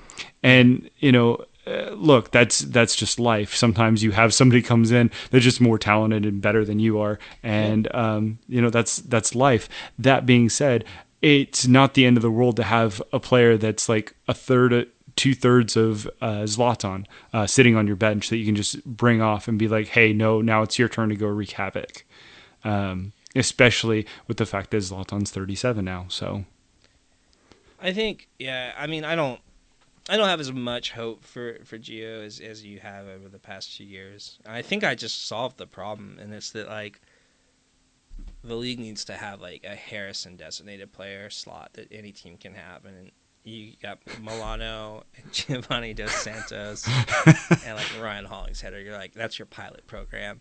And, you know, uh, look, that's that's just life. Sometimes you have somebody comes in that's just more talented and better than you are, and um, you know that's that's life. That being said, it's not the end of the world to have a player that's like a third, two thirds of uh, Zlatan uh, sitting on your bench that you can just bring off and be like, hey, no, now it's your turn to go wreak havoc. Um, especially with the fact that Zlatan's 37 now, so. I think, yeah. I mean, I don't, I don't have as much hope for for Gio as as you have over the past few years. I think I just solved the problem, and it's that like the league needs to have like a Harrison designated player slot that any team can have, and you got Melano and Giovanni Dos Santos and like Ryan Hollingsheader. You're like, that's your pilot program.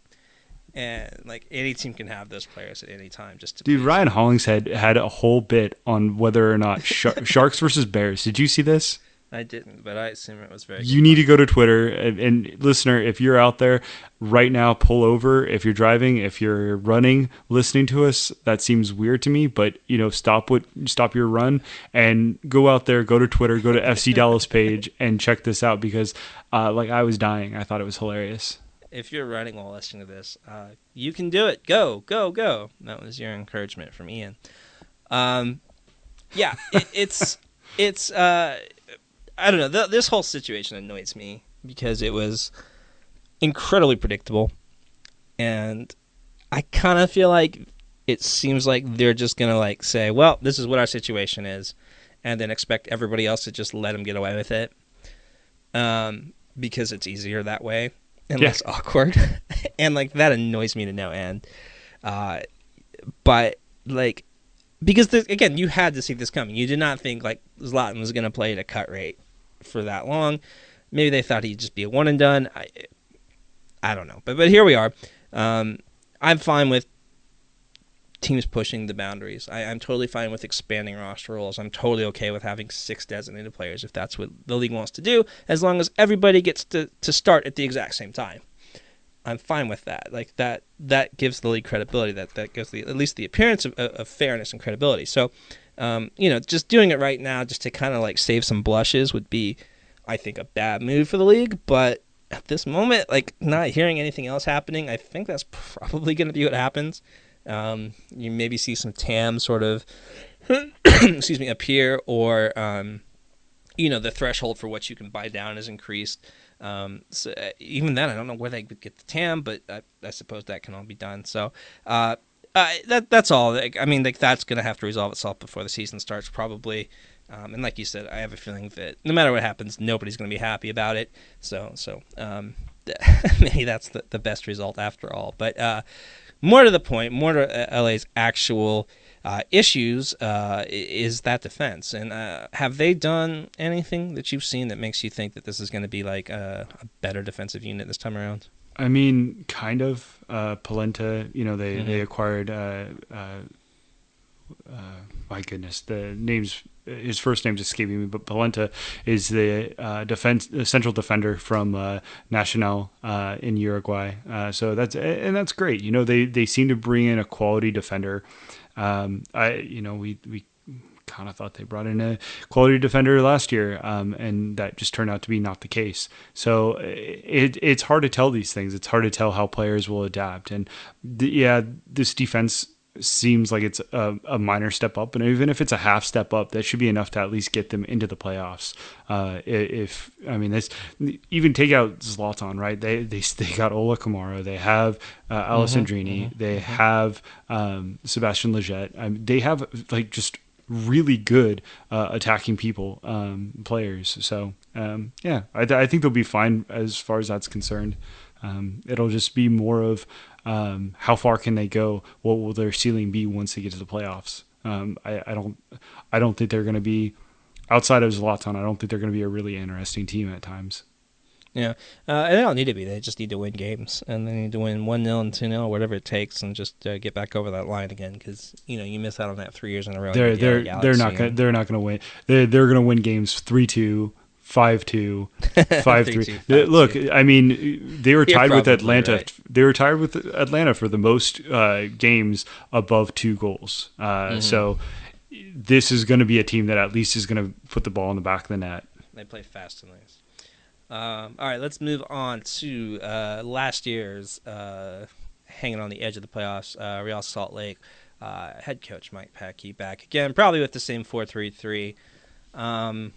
And like any team can have those players at any time. Just to Dude. Ryan Hollingshead had a whole bit on whether or not Shar- Sharks versus Bears. Did you see this? I didn't, but I assume it was very. You need to go to Twitter and, and listener, if you're out there right now, pull over. If you're driving, if you're running, listening to us, that seems weird to me. But you know, stop what stop your run and go out there. Go to Twitter. Go to FC Dallas page and check this out because, uh, like, I was dying. I thought it was hilarious. if you're running while listening to this, uh, you can do it. Go, go, go. That was your encouragement from Ian. Um, yeah, it, it's it's. Uh, I don't know. Th- this whole situation annoys me because it was incredibly predictable, and I kind of feel like it seems like they're just gonna like say, "Well, this is what our situation is," and then expect everybody else to just let them get away with it, um, because it's easier that way and Yeah. less awkward, and like that annoys me to no end. Uh, but like because the, again, you had to see this coming. You did not think like Zlatan was going to play at a cut rate for that long. Maybe they thought he'd just be a one and done. I, I don't know, but but here we are. Um, I'm fine with teams pushing the boundaries. I, I'm totally fine with expanding roster roles. I'm totally okay with having six designated players if that's what the league wants to do, as long as everybody gets to, to start at the exact same time. I'm fine with that. Like that that gives the league credibility. That that gives the at least the appearance of, of fairness and credibility. So, um, you know, just doing it right now, just to kind of like save some blushes, would be, I think, a bad move for the league. But at this moment, like not hearing anything else happening, I think that's probably going to be what happens. Um, you maybe see some TAM sort of, excuse me, appear, or um, you know, the threshold for what you can buy down is increased. Um, so uh, even then, I don't know where they would get the TAM, but I, I suppose that can all be done. So uh, uh, that that's all. Like, I mean, like that's going to have to resolve itself before the season starts, probably. Um, and like you said, I have a feeling that no matter what happens, nobody's going to be happy about it. So so um, maybe that's the, the best result after all. But uh, more to the point, more to uh, LA's actual uh, issues uh, is that defense. And uh, have they done anything that you've seen that makes you think that this is going to be like a, a better defensive unit this time around? I mean, kind of. Uh, Polenta, you know, they Mhm. they acquired. Uh, uh, uh, my goodness, the names. His first name's escaping me, but Polenta is the uh, defense the central defender from uh, Nacional uh, in Uruguay. Uh, so that's and that's great. You know, they they seem to bring in a quality defender. Um, I you know we we kind of thought they brought in a quality defender last year, um, and that just turned out to be not the case. So it it's hard to tell these things. It's hard to tell how players will adapt. And th- yeah, this defense seems like it's a, a minor step up, and even if it's a half step up, that should be enough to at least get them into the playoffs. Uh, if I mean, this even take out Zlatan, right? They they they got Ola Kamara, they have uh, Alessandrini, they have um, Sebastian Lletget. Mean, they have like just really good uh, attacking people um, players. So um, yeah, I, I think they'll be fine as far as that's concerned. Um, it'll just be more of um, how far can they go? What will their ceiling be once they get to the playoffs? Um, I, I don't, I don't think they're going to be outside of Zlatan. I don't think they're going to be a really interesting team at times. Yeah, uh, and they don't need to be. They just need to win games, and they need to win one 0 and two 0 whatever it takes, and just uh, get back over that line again. Because you know you miss out on that three years in a row. They're they're they're not gonna they're not gonna win. They're they're gonna win games three two. Five two, five three. 3-2, Uh, Look, 5-2. I mean, they were tied with Atlanta. right. They were tied with Atlanta for the most uh, games above two goals. Uh, Mm-hmm. So this is going to be a team that at least is going to put the ball in the back of the net. They play fast and loose. Um, all right, let's move on to uh, last year's uh, hanging on the edge of the playoffs. Uh, Real Salt Lake uh, head coach Mike Petke back again, probably with the same four three three. Um,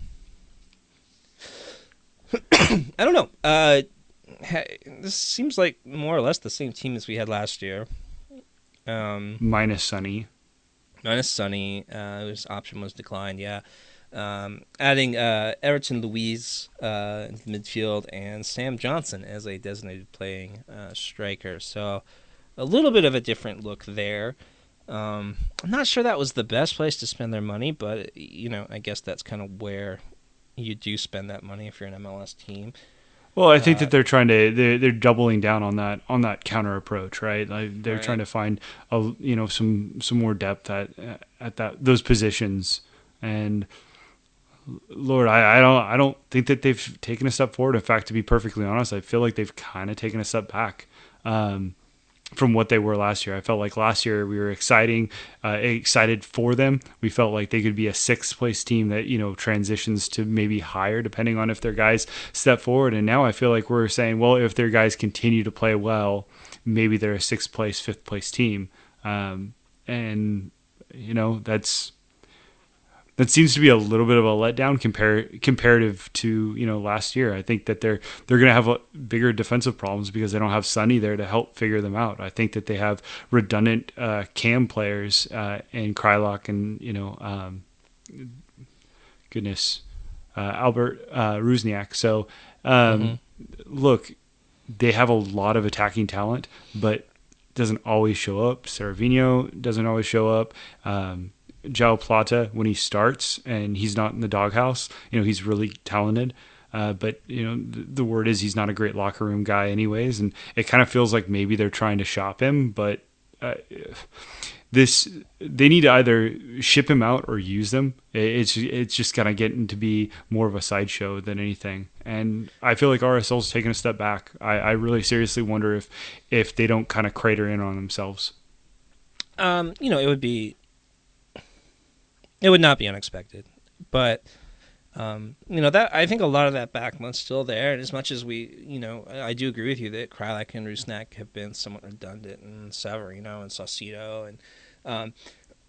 I don't know. Uh, this seems like more or less the same team as we had last year. Um, Minus Sunny. minus Sunny, uh, whose option was declined. Yeah, um, adding uh, Everton Luiz uh, into the midfield and Sam Johnson as a designated playing uh, striker. So a little bit of a different look there. Um, I'm not sure that was the best place to spend their money, but you know, I guess that's kind of where you do spend that money if you're an MLS team. Well, I think Uh, that they're trying to they're, they're doubling down on that on that counter approach, right? Like they're Right. trying to find a you know some some more depth at at that those positions. And Lord, I, I don't I don't think that they've taken a step forward. In fact, to be perfectly honest, I feel like they've kind of taken a step back. Um, from what they were last year. I felt like last year we were exciting, uh, excited for them. We felt like they could be a sixth place team that you know transitions to maybe higher depending on if their guys step forward. And now I feel like we're saying, well, if their guys continue to play well, maybe they're a sixth place, fifth place team. Um, and you know that's that seems to be a little bit of a letdown compar- comparative to you know last year. I think that they're they're going to have a bigger defensive problems because they don't have Sunny there to help figure them out. I think that they have redundant uh, cam players uh, in Kreilach and you know um, goodness uh, Albert uh, Rusnak. So um, look, they have a lot of attacking talent, but doesn't always show up. Savarino doesn't always show up. Um, Joao Plata, when he starts and he's not in the doghouse, you know, he's really talented. Uh, but you know, the, word is he's not a great locker room guy, anyways, and it kind of feels like maybe they're trying to shop him. But uh, this, they need to either ship him out or use them. It- It's it's just kind of getting to be more of a sideshow than anything. And I feel like RSL's taking a step back. I, I really seriously wonder if if they don't kind of crater in on themselves. Um, you know, it would be it would not be unexpected, but um, you know that I think a lot of that backmonth's still there. And as much as we, you know, I I do agree with you that Kreilach and Rusnak have been somewhat redundant, and Savarino and Saucedo, and um,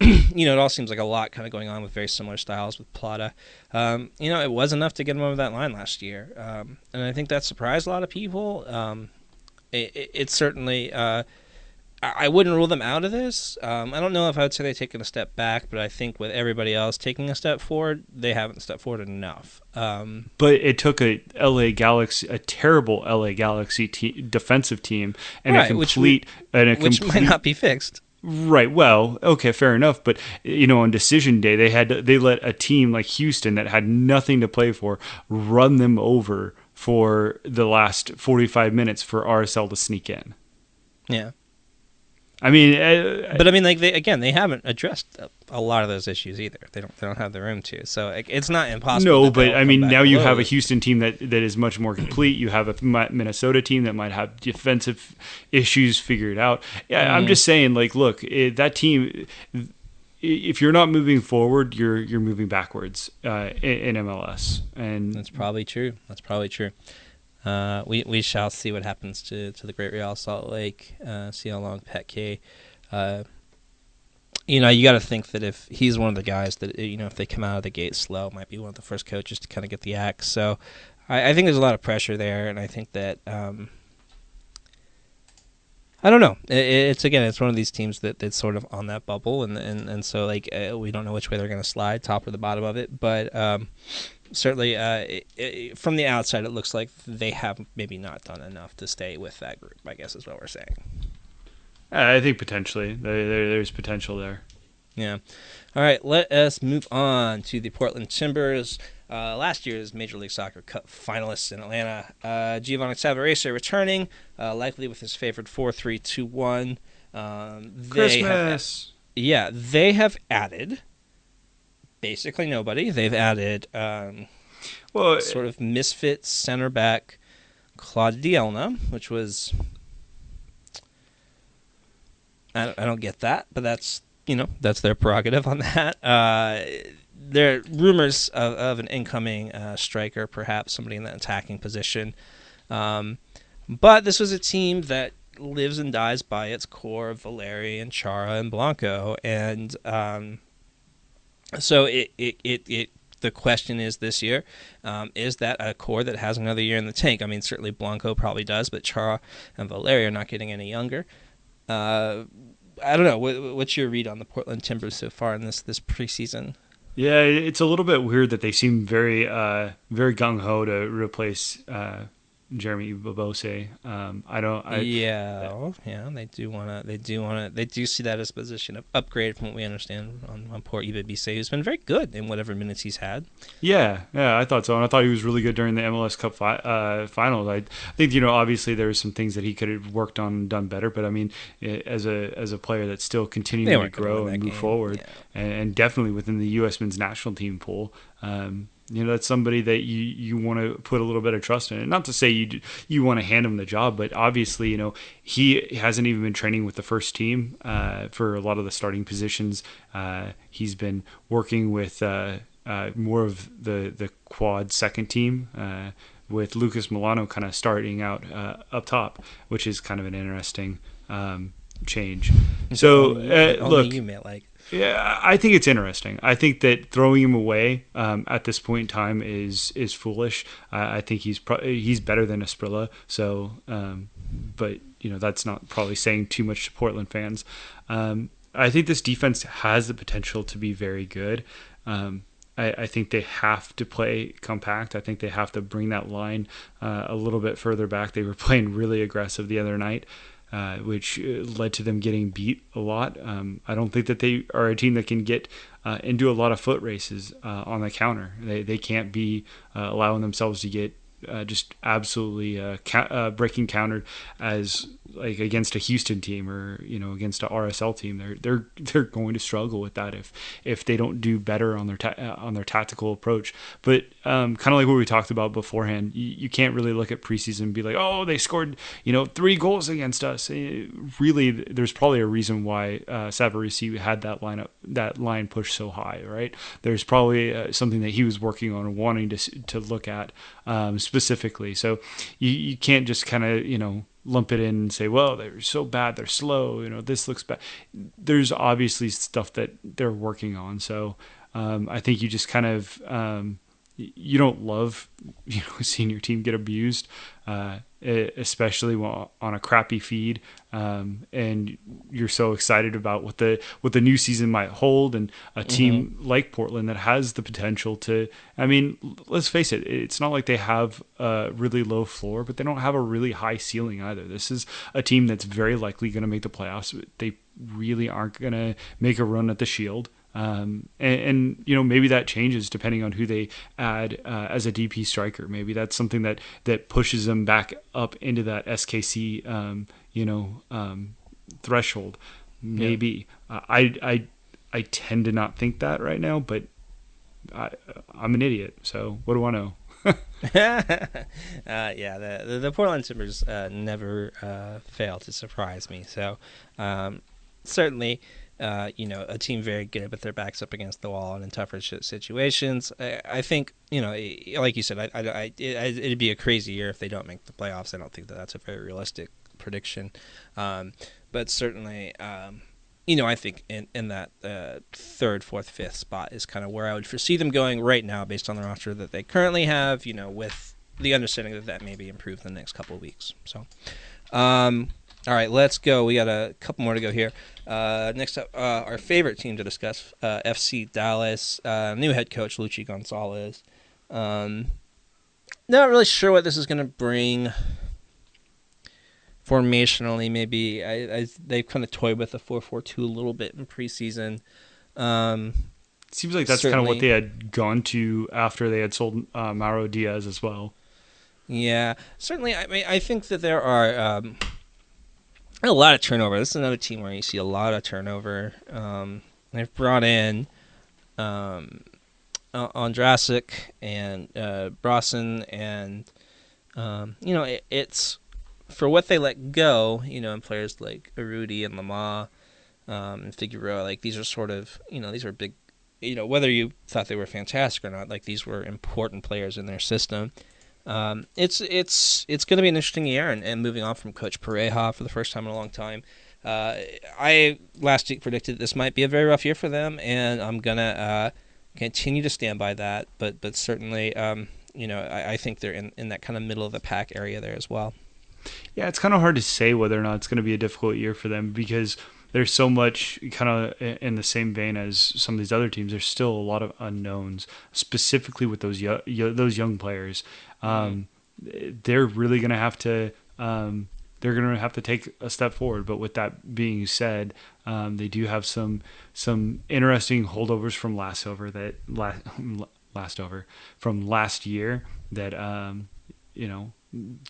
you know, it all seems like a lot kind of going on with very similar styles with Plata. Um, you know, it was enough to get him over that line last year, um, and I think that surprised a lot of people. Um, it, it, it certainly. Uh, I wouldn't rule them out of this. Um, I don't know if I would say they've taken a step back, but I think with everybody else taking a step forward, they haven't stepped forward enough. Um, but it took a LA Galaxy, a terrible LA Galaxy te- defensive team, and Right, a which complete and a which complete might not be fixed. right. Well, okay, fair enough. But you know, on decision day, they had they let a team like Houston that had nothing to play for run them over for the last forty five minutes for RSL to sneak in. Yeah, I mean, uh, but I mean, like they again, they haven't addressed a, lot of those issues either. They don't. They don't have the room to. So like, it's not impossible. No, but I mean, now you have a. Houston team that, that is much more complete. You have a Minnesota team that might have defensive issues figured out. Yeah, Mm-hmm. I'm just saying, like, look, it, that team. If you're not moving forward, you're you're moving backwards uh, in, in MLS, and That's probably true. That's probably true. Uh, we we shall see what happens to, to the Great Real Salt Lake. Uh, see how long Petke. Uh, you know, you got to think that if he's one of the guys that you know, if they come out of the gate slow, might be one of the first coaches to kind of get the axe. So, I, I think there's a lot of pressure there, and I think that um, I don't know. I- I- it's again, it's one of these teams that that's sort of on that bubble, and and, and so like uh, we don't know which way they're going to slide, top or the bottom of it. But um, certainly, uh, it, it, from the outside, it looks like they have maybe not done enough to stay with that group. I guess is what we're saying. I think potentially there, there, there's potential there. Yeah. All right, let us move on to the Portland Timbers. Uh, last year's Major League Soccer Cup finalists in Atlanta. Uh, Giovanni Savarese returning, uh, likely with his favorite 4 3 2 1. Um, they have- Christmas. yeah, they have added basically nobody. They've added um, Well, sort of misfit center back Claude Dielna, which was I don't, I don't get that, but that's you know that's their prerogative on that. Uh, there are rumors of, of an incoming uh, striker, perhaps somebody in that attacking position. Um, but this was a team that lives and dies by its core of Valeri and Chara and Blanco, and um, so it, it, it, it the question is this year um, is that a core that has another year in the tank? I mean, certainly Blanco probably does, but Chara and Valeri are not getting any younger. Uh, I don't know. What, what's your read on the Portland Timbers so far in this this preseason? Yeah, it's a little bit weird that they seem very, uh, very gung ho to replace uh, Jeremy Ebobisse. Um, I don't. I, yeah, yeah, they do want to. They do want to. They do see that as a position of upgrade from what we understand on, on poor Ebobisse, who's been very good in whatever minutes he's had. Yeah, yeah, I thought so, and I thought he was really good during the MLS Cup fi- uh, finals. I think you know, obviously there were some things that he could have worked on and done better, but I mean, as a as a player that's still continuing to grow and move game, forward, yeah. and, and definitely within the U.S. men's national team pool. Um, you know, that's somebody that you, you want to put a little bit of trust in. And not to say you you want to hand him the job, but obviously, you know, he hasn't even been training with the first team uh, for a lot of the starting positions. Uh, he's been working with uh, uh, more of the the quad second team. Uh, with Lucas Melano kind of starting out uh, up top, which is kind of an interesting um, change. So, uh, look, you may like. Yeah, I think it's interesting. I think that throwing him away um, at this point in time is is foolish. I, I think he's pro- he's better than Asprilla. So, um, but you know that's not probably saying too much to Portland fans. Um, I think this defense has the potential to be very good. Um, I, I think they have to play compact. I think they have to bring that line uh, a little bit further back. They were playing really aggressive the other night uh, which uh, led to them getting beat a lot. Um, I don't think that they are a team that can get uh, into a lot of foot races uh, on the counter. They they can't be uh, allowing themselves to get uh, just absolutely uh, ca- uh, breaking countered as like against a Houston team or you know against a RSL team. They're they're they're going to struggle with that if if they don't do better on their ta- uh, on their tactical approach. But um, kind of like what we talked about beforehand, you, you can't really look at preseason and be like, oh, they scored you know three goals against us. Eh, Really, there's probably a reason why uh, Savarese had that lineup that line pushed so high, right? There's probably uh, something that he was working on wanting to to look at um, specifically. So you you can't just kind of you know lump it in and say, well, they're so bad, they're slow, you know, this looks bad. There's obviously stuff that they're working on. So um, I think you just kind of um, you don't love you know seeing your team get abused, uh, especially on a crappy feed, um, and you're so excited about what the what the new season might hold, and a team like Portland that has the potential to. I mean, let's face it, it's not like they have a really low floor, but they don't have a really high ceiling either. This is a team that's very likely going to make the playoffs. They really aren't going to make a run at the Shield. Um, and, and you know maybe that changes depending on who they add uh, as a DP striker. Maybe that's something that that pushes them back up into that SKC um, you know um, threshold. Maybe uh, I I I tend to not think that right now, but I I'm an idiot. So what do I know? uh, yeah, the, the the Portland Timbers uh, never uh, fail to surprise me. So um, certainly, uh, you know, a team very good with their backs up against the wall and in tougher situations. I, I think you know, like you said, I, I, I, it, it'd be a crazy year if they don't make the playoffs. I don't think that that's a very realistic prediction, um, but certainly. Um, you know, I think in, in that uh, third, fourth, fifth spot is kind of where I would foresee them going right now based on the roster that they currently have, you know, with the understanding that that may be improved in the next couple of weeks. So, um, all right, let's go. We got a couple more to go here. Uh, next up, uh, our favorite team to discuss, uh, FC Dallas, uh, new head coach, Luchi Gonzalez. Um, not really sure what this is going to bring formationally maybe I, I they've kind of toyed with the 4-4-2 a little bit in preseason um Seems like that's kind of what they had gone to after they had sold uh, Mauro Diaz as well. yeah certainly i mean i think that there are um a lot of turnover this is another team where you see a lot of turnover um they've brought in um Ondrasek and uh and um you know it, it's for what they let go you know and players like Urruti and Lamah um, and Figueroa. Like these are sort of you know these are big. You know whether you thought they were fantastic or not, like these were important players in their system. Um, it's it's it's going to be an interesting year, and, and moving on from Coach Pareja for the first time in a long time. Uh, I last week predicted this might be a very rough year for them, and I'm gonna uh, continue to stand by that. But but certainly, um, you know, I, I think they're in, in that kind of middle of the pack area there as well. Yeah, it's kind of hard to say whether or not it's going to be a difficult year for them because there's so much kind of in the same vein as some of these other teams. There's still a lot of unknowns, specifically with those yo- yo- those young players. Um, they're really going to have to. Um, they're going to have to take a step forward. But with that being said, um, they do have some some interesting holdovers from last over that last last over from last year that um, you know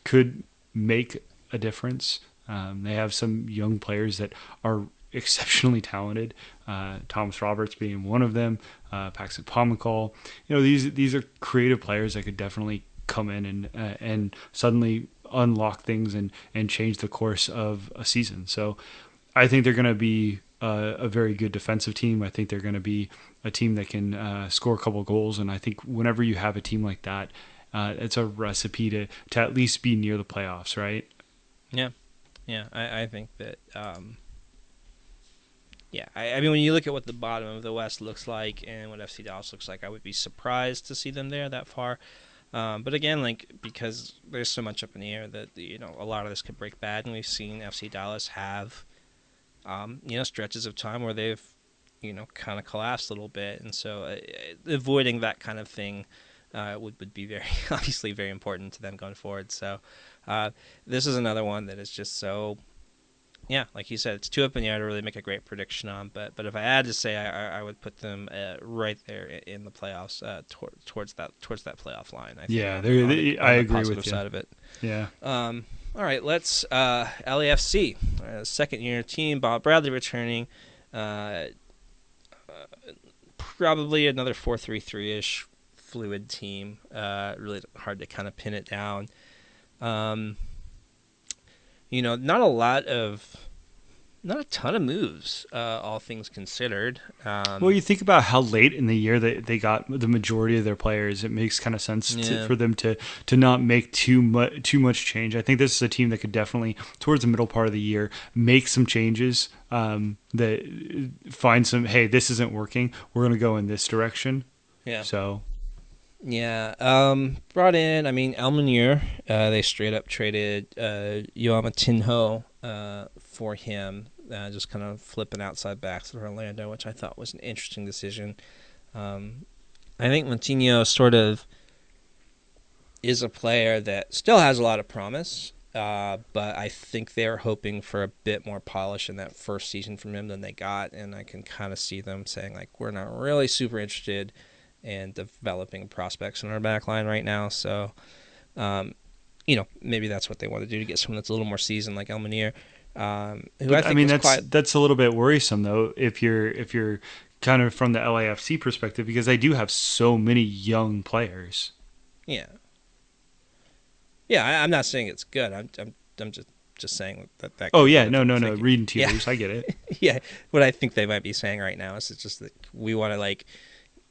could make a difference. Um, they have some young players that are exceptionally talented. Uh, Thomas Roberts being one of them, uh, Paxton Pomykal. You know these these are creative players that could definitely come in and uh, and suddenly unlock things and and change the course of a season. So I think they're going to be uh, a very good defensive team. I think they're going to be a team that can uh, score a couple goals. And I think whenever you have a team like that, uh, it's a recipe to to at least be near the playoffs, right? Yeah, yeah. I, I think that. Um, yeah, I, I mean, when you look at what the bottom of the West looks like and what FC Dallas looks like, I would be surprised to see them there that far. Um, but again, like because there's so much up in the air that you know a lot of this could break bad, and we've seen FC Dallas have, um, you know, stretches of time where they've, you know, kind of collapsed a little bit, and so uh, avoiding that kind of thing uh, would would be very obviously very important to them going forward. So uh, this is another one that is just so. Yeah, like you said, it's too up in the air to really make a great prediction on. But but if I had to say, I, I would put them uh, right there in the playoffs, uh, tor- towards that towards that playoff line. I think, Yeah, they're- on they- the- I the agree with you. Side of it. Yeah. Um, all right, let's uh, LAFC, uh, second year team. Bob Bradley returning. Uh, uh, probably another four three three ish fluid team. Uh, really hard to kind of pin it down. Um, you know, not a lot of, not a ton of moves, uh, all things considered. Um, Well, you think about how late in the year that they got the majority of their players. It makes kind of sense Yeah. to, for them to to not make too much too much change. I think this is a team that could definitely towards the middle part of the year make some changes. Um, that find some. Hey, this isn't working. We're going to go in this direction. yeah. So Yeah, um, brought in. I mean, El-Munir. Uh, they straight up traded uh, João Moutinho uh, for him, uh, just kind of flipping outside backs for Orlando, which I thought was an interesting decision. Um, I think Moutinho sort of is a player that still has a lot of promise, uh, but I think they're hoping for a bit more polish in that first season from him than they got, and I can kind of see them saying like, we're not really super interested and developing prospects in our back line right now. So, um, you know, maybe that's what they want to do to get someone that's a little more seasoned like El-Munir. Um, who I, think I mean that's quite, that's a little bit worrisome though if you're if you're kind of from the LAFC perspective because they do have so many young players. yeah, yeah. I, I'm not saying it's good. I'm I'm, I'm just just saying that that. Oh yeah, no, no, no. thinking. Reading tea Yeah. I get it. yeah, what I think they might be saying right now is it's just that we want to like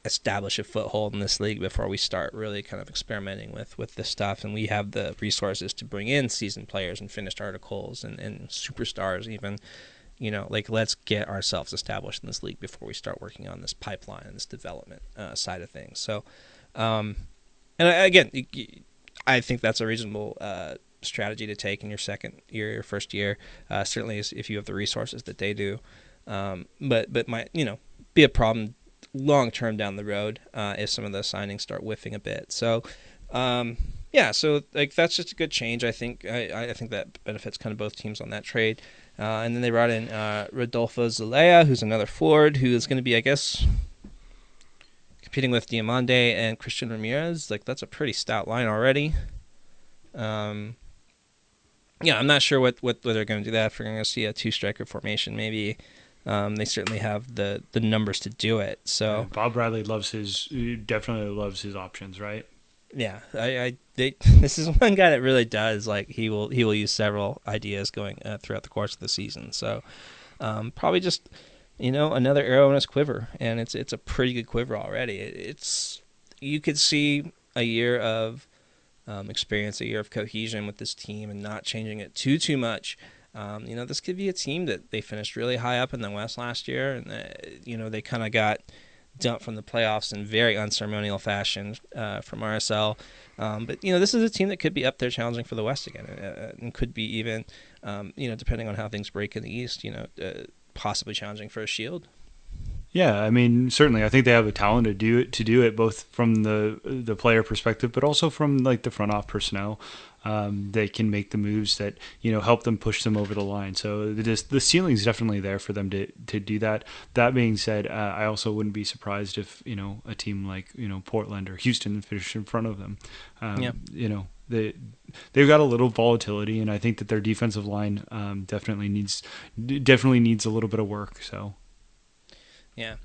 establish a foothold in this league before we start really kind of experimenting with with this stuff, and we have the resources to bring in seasoned players and finished articles and and superstars even. You know, like let's get ourselves established in this league before we start working on this pipeline this development uh, side of things. So, um, and again, i think that's a reasonable uh, strategy to take in your second year, your first year. Uh, certainly, if you have the resources that they do. Um, but but might you know be a problem long term down the road uh, if some of those signings start whiffing a bit. So. Um, yeah, so like that's just a good change. I think I, I think that benefits kind of both teams on that trade. Uh, and then they brought in uh, Rodolfo Zelaya, who's another forward, who is going to be, I guess, competing with Diomande and Christian Ramirez. Like that's a pretty stout line already. Um, yeah, I'm not sure what what, they're going to do that. If we're going to see a two striker formation, maybe. Um, they certainly have the the numbers to do it. So Bob Bradley loves his definitely loves his options, right? yeah, I, I they, this is one guy that really does like he will he will use several ideas going uh, throughout the course of the season. So um, probably just you know another arrow in his quiver, and it's it's a pretty good quiver already. It, it's you could see a year of um, experience, a year of cohesion with this team, and not changing it too too much. Um, you know, this could be a team that they finished really high up in the West last year, and uh, you know they kind of got dumped from the playoffs in very unceremonial fashion uh, from RSL. Um, but you know, this is a team that could be up there challenging for the West again, uh, and could be even, um, you know, depending on how things break in the East, you know, uh, possibly challenging for a Shield. Yeah, I mean, certainly, I think they have the talent to do it. To do it, both from the the player perspective, but also from like the front off personnel. Um, they can make the moves that you know help them push them over the line. So the the ceiling is definitely there for them to to do that. That being said, uh, I also wouldn't be surprised if you know a team like you know Portland or Houston finish in front of them. Um, Yeah. You know they they've got a little volatility, and I think that their defensive line um, definitely needs definitely needs a little bit of work. So. Yeah.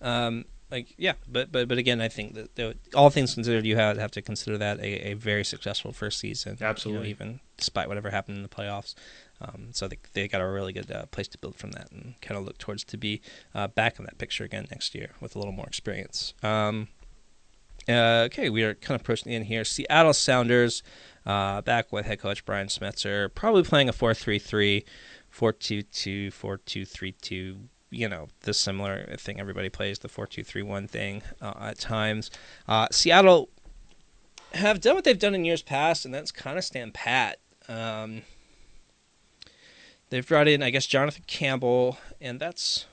Um, like yeah, but but but again, I think that the, all things considered, you have have to consider that a, a very successful first season. you know, Absolutely. even despite whatever happened in the playoffs. Um, so they they got a really good uh, place to build from that, and kind of look towards to be uh, back in that picture again next year with a little more experience. Um, uh, okay, we are kind of approaching the end here. Seattle Sounders uh, back with head coach Brian Schmetzer, probably playing a 4-3-3, 4-2-2, 4-2-3-2. You know, the similar thing everybody plays, the 4-2-3-1 thing uh, at times. Uh, Seattle have done what they've done in years past, and that's kind of stand pat. Um, they've brought in, I guess, Jonathan Campbell, and that's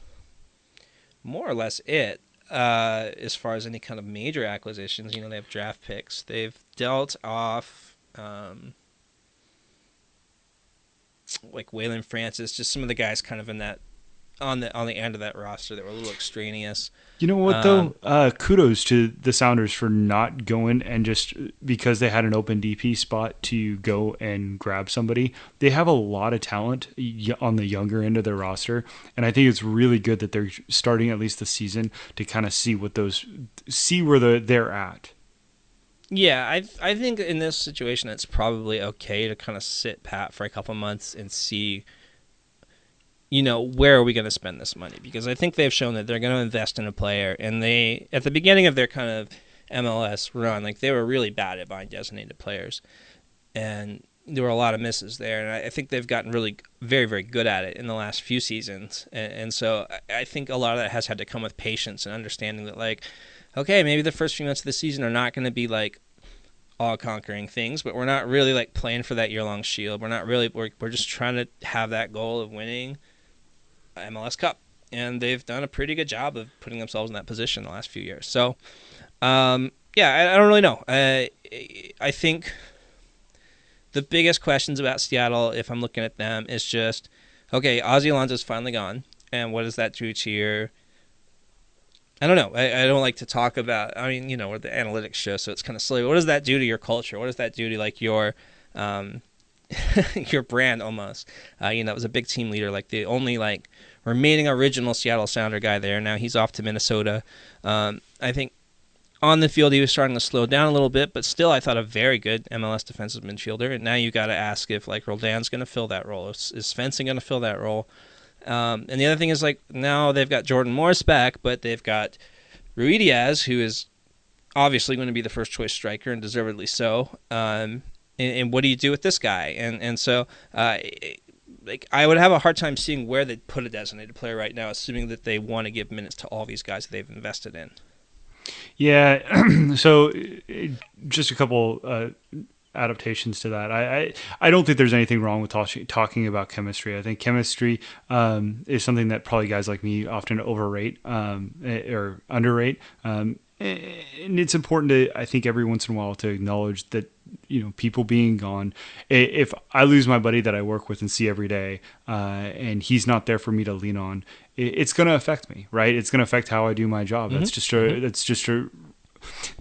more or less it uh, as far as any kind of major acquisitions. You know, they have draft picks. They've dealt off um, like Waylon Francis, just some of the guys kind of in that on the on the end of that roster that were a little extraneous. You know what Um, though? Uh, kudos to the Sounders for not going and just because they had an open DP spot to go and grab somebody. They have a lot of talent on the younger end of their roster, and I think it's really good that they're starting at least the season to kind of see what those see where the, they're at. Yeah, I I think in this situation it's probably okay to kind of sit pat for a couple months and see you know, where are we going to spend this money? Because I think they've shown that they're going to invest in a player and they at the beginning of their kind of MLS run, like they were really bad at buying designated players. And there were a lot of misses there, and I, I think they've gotten really very, very good at it in the last few seasons. And, and so I, I think a lot of that has had to come with patience and understanding that, like, okay, maybe the first few months of the season are not going to be like all conquering things, but we're not really like playing for that year long shield. We're not really we're we're just trying to have that goal of winning MLS Cup, and they've done a pretty good job of putting themselves in that position the last few years. So, um, yeah, I, I don't really know. I I think the biggest questions about Seattle, if I'm looking at them, is just okay. Ozzy Alonso's finally gone, and what does that do to your I don't know. I, I don't like to talk about. I mean, you know, we're the analytics show, so it's kind of silly. What does that do to your culture? What does that do to like your, um, your brand almost? Uh, you know, it was a big team leader, like the only like remaining original Seattle Sounder guy there. Now he's off to Minnesota. Um, I think on the field he was starting to slow down a little bit, but still I thought a very good MLS defensive midfielder. And now you got to ask if like Roldan's going to fill that role. Is, is Svensson going to fill that role? Um, and the other thing is like now they've got Jordan Morris back, but they've got Ruidiaz, who is obviously going to be the first choice striker and deservedly so. Um, and, and what do you do with this guy? And and so uh, like I would have a hard time seeing where they put a designated player right now, assuming that they want to give minutes to all these guys that they've invested in. Yeah. so uh, just a couple uh, adaptations to that. I, I, I don't think there's anything wrong with talk, talking about chemistry. I think chemistry um, is something that probably guys like me often overrate um, eh, or underrate. Um, and it's important to, I think, every once in a while to acknowledge that you know people being gone. If i lose my buddy that i work with and see every day uh, and he's not there for me to lean on it's going to affect me right? It's going to affect how i do my job. That's just a that's just a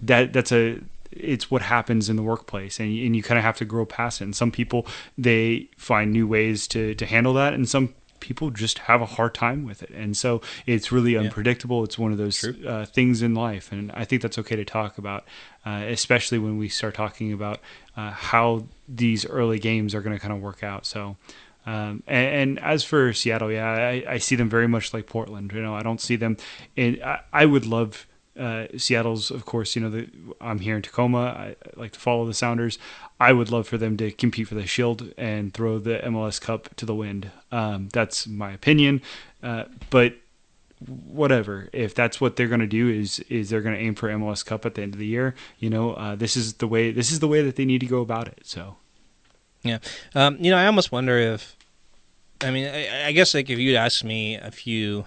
that that's a it's what happens in the workplace and, and you kind of have to grow past it. And some people they find new ways to to handle that and some people just have a hard time with it. And so it's really unpredictable. It's one of those uh, things in life. And i think that's okay to talk about uh, especially when we start talking about uh, how these early games are going to kind of work out. So um, and, and, as for Seattle, yeah, I, I, see them very much like Portland. You know, I don't see them. In, I, I would love uh, Seattle's, of course. You know, the, I'm here in Tacoma. I, I, like to follow the Sounders. I would love for them to compete for the Shield and throw the MLS Cup to the wind. Um, that's my opinion, uh, but whatever. If that's what they're going to do, is is they're going to aim for MLS Cup at the end of the year. You know, uh, this is the way. This is the way that they need to go about it. So. Yeah, um, you know, I almost wonder if, I mean, I, I guess like if you'd asked me a few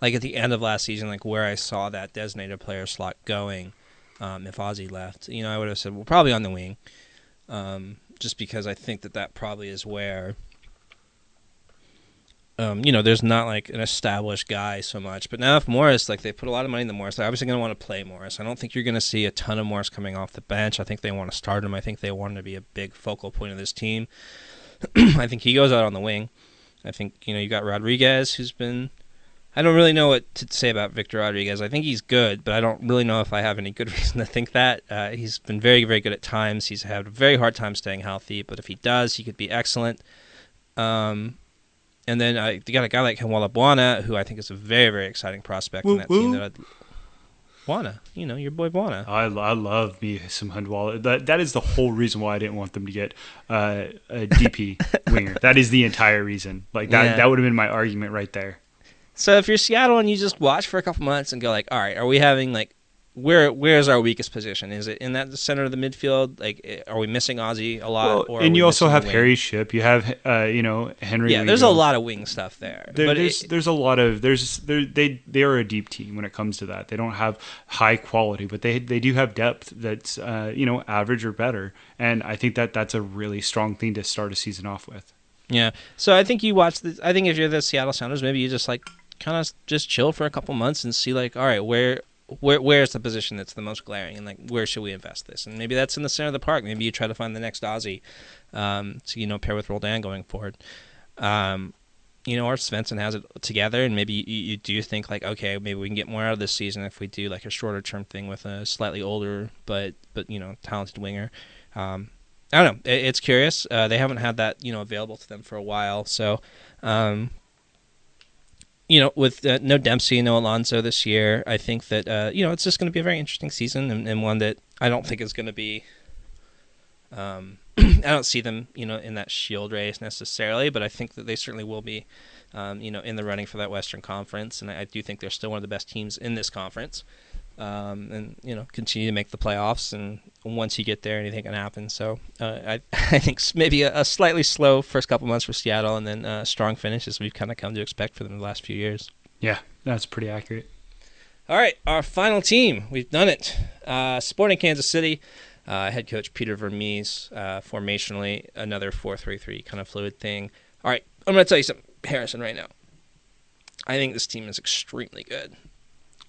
like at the end of last season, like where I saw that designated player slot going. Um, if Ozzy left, you know, I would have said, well, probably on the wing, um, just because I think that that probably is where um, you know, there's not like an established guy so much. But now if Morris, like they put a lot of money in the Morris, they're obviously going to want to play Morris. I don't think you're going to see a ton of Morris coming off the bench. I think they want to start him. I think they want him to be a big focal point of this team. I think he goes out on the wing. I think you know you got Rodriguez, who's been. I don't really know what to say about Victor Rodriguez. I think he's good, but I don't really know if I have any good reason to think that. Uh, he's been very, very good at times. He's had a very hard time staying healthy, but if he does, he could be excellent. Um, and then I you got a guy like Handwalla Bwana, who I think is a very, very exciting prospect in Woo, that team. woo. That I'd, Bwana, you know, your boy Bwana. I, I love me some Handwalla. That that is the whole reason why I didn't want them to get uh, a DP winger. That is the entire reason. Like that Yeah. that would have been my argument right there. So if you're Seattle and you just watch for a couple months and go like, all right, are we having like where where's our weakest position? Is it in that center of the midfield? Like, eh, are we missing Ozzy a lot? Well, or and you also have? Harry Shipp. You have uh, you know Henry. Yeah, there's a lot of wing stuff there. There, but there's it, there's a lot of there's they they are a deep team when it comes to that. They don't have high quality, but they they do have depth that's uh, you know average or better. And I think that that's a really strong thing to start a season off with. yeah. So I think you watch the. I think if you're the Seattle Sounders, maybe you just like kind of just chill for a couple months and see like, all right, where. Where where's the position that's the most glaring, and like where should we invest this? And maybe that's in the center of the park. Maybe you try to find the next Ozzy, um, to you know pair with Roldan going forward. Um, you know, or Svensson has it together, and maybe you, you do think like, okay, maybe we can get more out of this season if we do like a shorter term thing with a slightly older but but you know talented winger. Um, I don't know. It's curious. Uh, they haven't had that you know available to them for a while, so. Um, you know, with uh, no Dempsey, no Alonso this year, I think that uh, you know it's just going to be a very interesting season and, and one that I don't think is going to be. Um, I don't see them, you know, in that Shield race necessarily, but I think that they certainly will be, um, you know, in the running for that Western Conference, and I, I do think they're still one of the best teams in this conference, um, and you know, continue to make the playoffs. And once you get there, anything can happen. So uh, I, I think maybe a, a slightly slow first couple months for Seattle, and then uh, strong finish as we've kind of come to expect for them the last few years. Yeah, that's pretty accurate. All right, our final team. We've done it. Uh, Sporting Kansas City. Uh, head coach Peter Vermes, uh, formationally, another 4 3 3 kind of fluid thing. All right, I'm going to tell you something, Harrison, right now. I think this team is extremely good.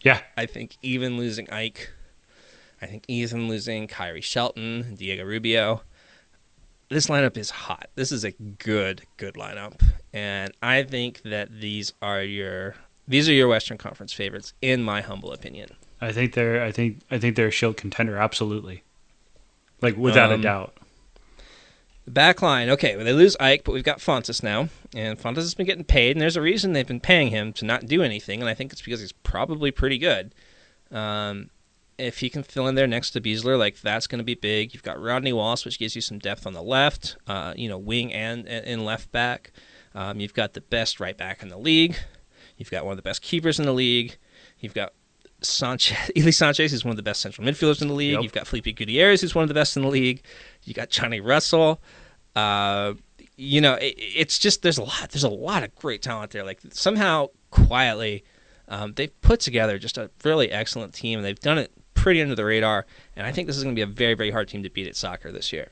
Yeah, I think even losing Ike, I think even losing Khiry Shelton, Diego Rubio, this lineup is hot. This is a good, good lineup, and I think that these are your these are your Western Conference favorites, in my humble opinion. I think they're I think I think they're a shield contender. Absolutely, like without Um, a doubt. Back line, okay, well, they lose Ike, but we've got Fontàs now, and Fontàs has been getting paid, and there's a reason they've been paying him to not do anything, and I think it's because he's probably pretty good. Um, if he can fill in there next to Besler, like that's going to be big. You've got Rodney Wallace, which gives you some depth on the left, uh, you know, wing and and left back. Um, you've got the best right back in the league. You've got one of the best keepers in the league. You've got Sanchez, Ilie Sanchez, is one of the best central midfielders in the league. Yep. You've got Felipe Gutierrez, who's one of the best in the league. You got Johnny Russell. Uh, you know, it, it's just there's a lot. There's a lot of great talent there. Like somehow quietly, um, they've put together just a really excellent team, and they've done it pretty under the radar. And I think this is going to be a very, very hard team to beat at soccer this year.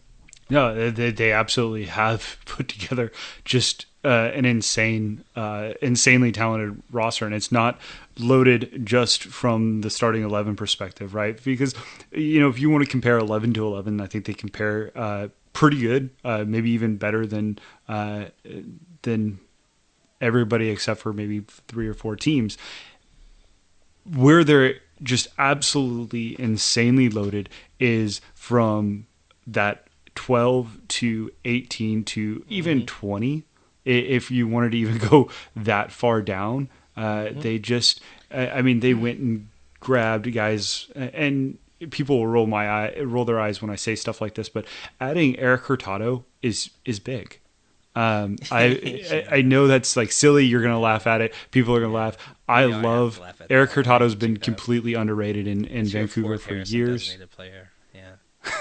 No, they- they, absolutely have put together just uh, an insane, uh, insanely talented roster, and it's not loaded just from the starting eleven perspective, right? Because you know, if you want to compare eleven to eleven, I think they compare uh, pretty good, uh, maybe even better than uh, than everybody except for maybe three or four teams. Where they're just absolutely insanely loaded is from that 12 to 18 to even 20 if you wanted to even go that far down uh, they just I mean they went and grabbed guys and people will roll my eye roll their eyes when I say stuff like this but adding Erik Hurtado is is big um, I, I I know that's like silly. You're gonna laugh at it. People are gonna laugh. I Yeah, I love laugh Eric. Hurtado's been completely underrated in, in It's Vancouver for years.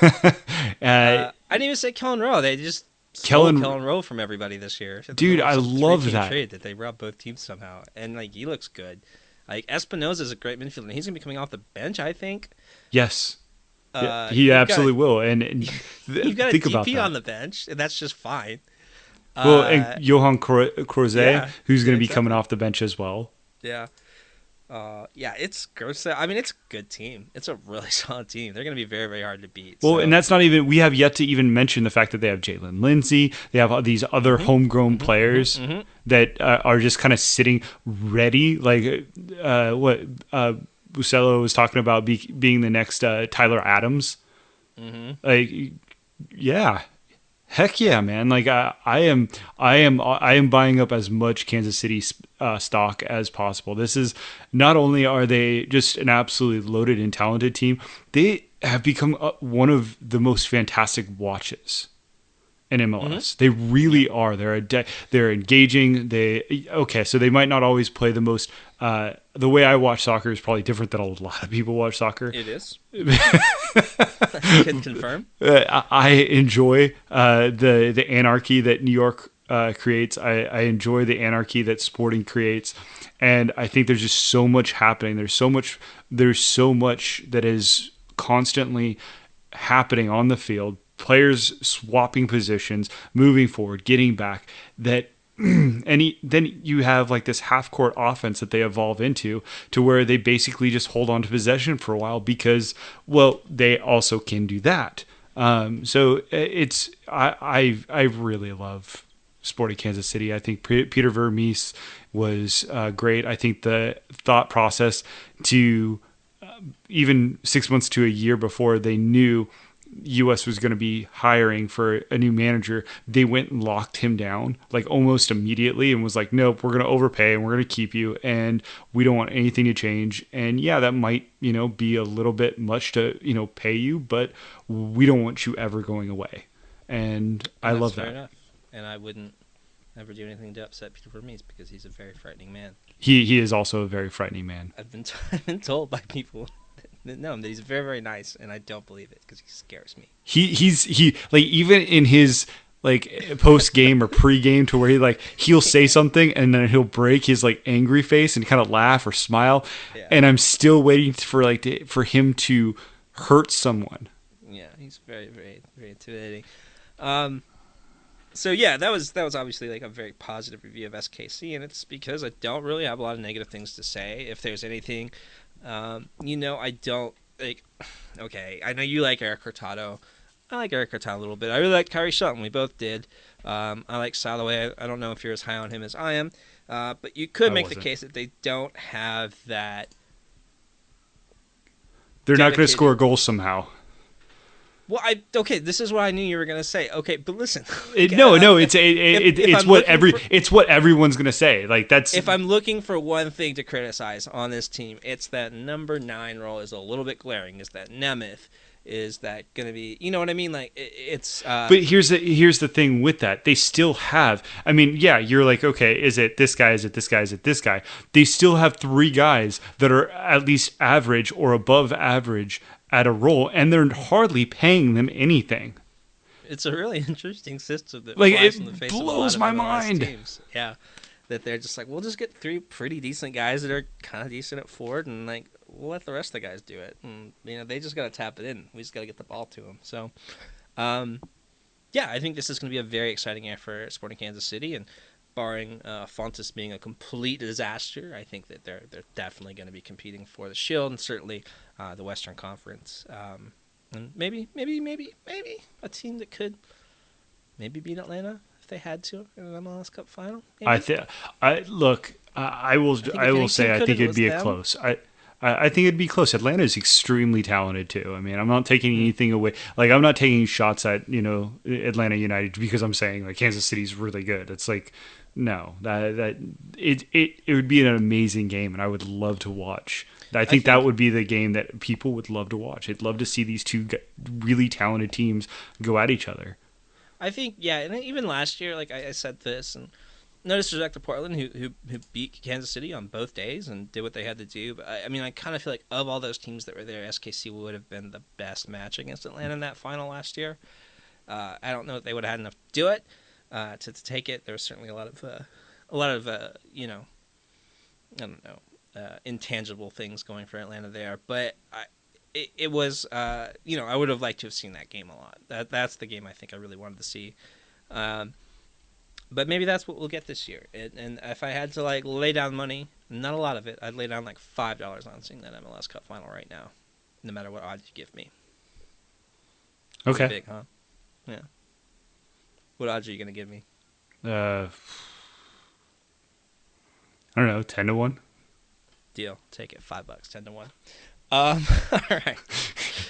Designated Player. Yeah. Uh, Uh, I didn't even say Kelyn Rowe. They just Kellen- Kelyn Rowe from everybody this year. Dude, I love that. trade that they rub both teams somehow, and like he looks good. Like Espinoza is a great midfielder, and he's gonna be coming off the bench. I think. Yes. Uh, he you've got- absolutely will. And, and You've got a DP on the bench, and that's just fine. well, Uh, and Yohan Cro- Croizet, yeah, who's going to be coming off the bench as well. Yeah. Uh, yeah, it's gross. I mean, it's a good team. It's a really solid team. They're going to be very, very hard to beat. Well, so- and that's not even. We have yet to even mention the fact that they have Jaylin Lindsey. They have all these other Mm-hmm. homegrown players that uh, are just kind of sitting ready. Like uh, what uh, was talking about be, being the next uh, Tyler Adams. Mm-hmm. Like, yeah, heck yeah, man! Like I, I am, I am, I am buying up as much Kansas City uh, stock as possible. This is not only are they just an absolutely loaded and talented team, they have become uh, one of the most fantastic watches in MLS. They really are. They're a de- they're engaging. They okay, so they might not always play the most. Uh, the way I watch soccer is probably different than a lot of people watch soccer. It is. I can confirm. uh, I I enjoy uh, the the anarchy that New York uh, creates. I, I enjoy the anarchy that Sporting creates, and I think there's just so much happening. There's so much. There's so much that is constantly happening on the field. Players swapping positions, moving forward, getting back. That and he, then you have like this half court offense that they evolve into to where they basically just hold on to possession for a while because well they also can do that um, so uh, it's I, I I really love Sporting Kansas City I think Peter Vermes was uh, great I think the thought process to uh, even six months to a year before they knew US was going to be hiring for a new manager, they went and locked him down like almost immediately and was like, nope, we're going to overpay and we're going to keep you and we don't want anything to change. And yeah, that might, you know, be a little bit much to, you know, pay you, but we don't want you ever going away. And I That's love that. Enough. And I wouldn't ever do anything to upset Peter Vermes because he's a very frightening man. He, he is also a very frightening man. I've been, t- I've been told by people that know him that he's very, very nice, and I don't believe it because he scares me. He, he's, he, like, even in his, like post game or pre game to where he like he'll say something and then he'll break his like angry face and kind of laugh or smile Yeah. and I'm still waiting for like to, for him to hurt someone. Yeah, he's very, very, very intimidating. Um, so yeah, that was that was obviously like a very positive review of SKC, and it's because I don't really have a lot of negative things to say. If there's anything, um, you know, I don't like. Okay, I know you like Erik Hurtado. I like Erik Hurtado a little bit. I really like Khiry Shelton. We both did. Um, I like Salloi. I, I don't know if you're as high on him as I am, uh, but you could I make the wasn't. case that they don't have that They're not going to Dedicated. score goals somehow. Well, I okay. This is what I knew you were gonna say. Okay, but listen. It, no, no, it's it, it, if it's what every for- it's what everyone's gonna say. Like that's If I'm looking for one thing to criticize on this team, it's that number nine role is a little bit glaring. Is that Nemeth? Is that gonna be? You know what I mean? Like it, it's. Uh, But here's the here's the thing with that. They still have. I mean, yeah, you're like, okay, is it this guy? Is it this guy? Is it this guy? They still have three guys that are at least average or above average at a role, and they're hardly paying them anything. it's a really interesting system that Like, it in the face blows my mind. Teams. Yeah, that they're just like, we'll just get three pretty decent guys that are kind of decent at forward, and like we'll let the rest of the guys do it. And you know, they just got to tap it in. We just got to get the ball to them. So, um, yeah, I think this is going to be a very exciting year for Sporting Kansas City, and barring uh, Fontàs being a complete disaster, I think that they're they're definitely going to be competing for the Shield and certainly uh, the Western Conference. Um, and maybe, maybe, maybe, maybe a team that could maybe beat Atlanta if they had to in an MLS Cup final. Maybe. I think. I look. I, I will. think I, will say. I think it it'd be a close. I. I I think it'd be close. Atlanta is extremely talented too. I mean, I'm not taking Mm-hmm. anything away. Like, I'm not taking shots at you know Atlanta United because I'm saying like Kansas City's really good. It's like, no, that that it it it would be an amazing game, and I would love to watch. I think, that think- would be the game that people would love to watch. I'd love to see these two really talented teams go at each other. I think yeah, and even last year, like I, I said this, and no disrespect to Portland, who, who who beat Kansas City on both days and did what they had to do. But I, I mean, I kind of feel like of all those teams that were there, SKC would have been the best match against Atlanta in that final last year. Uh, I don't know if they would have had enough to do it uh, to, to take it. There was certainly a lot of uh, a lot of uh, you know, I don't know. uh, intangible things going for Atlanta there, but I, it, it was uh, you know I would have liked to have seen that game a lot. That that's the game I think I really wanted to see. Um, but maybe that's what we'll get this year. And, and if I had to like lay down money, not a lot of it, I'd lay down like five dollars on seeing that MLS Cup final right now, no matter what odds you give me. Okay. big, huh? Yeah. What odds are you gonna give me? Uh, I don't know, ten to one. Deal. Take it. Five bucks. Ten to one. Um. all right.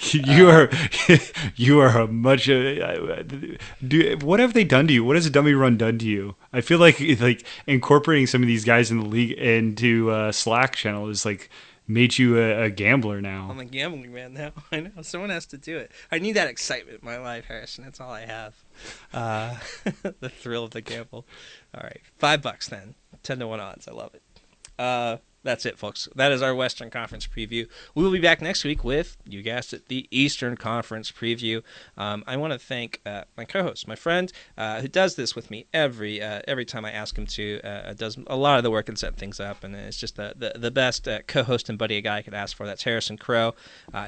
you are you are a much uh, do what have they done to you what has a dummy run done to you i feel like like incorporating some of these guys in the league into uh, slack channel is like made you a, a gambler now I'm a gambling man now. I know someone has to do it. I need that excitement in my life, Harrison. That's all I have. Uh, the thrill of the gamble. All right, five bucks then. Ten to one odds. I love it. Uh, that's it, folks. That is our Western Conference preview. We will be back next week with, you guessed it, the Eastern Conference preview. Um, I want to thank uh, my co-host, my friend, uh, who does this with me every uh, every time I ask him to. Uh, does a lot of the work and set things up, and it's just the the, the best uh, co-host and buddy a guy could ask for. That's Harrison Crow.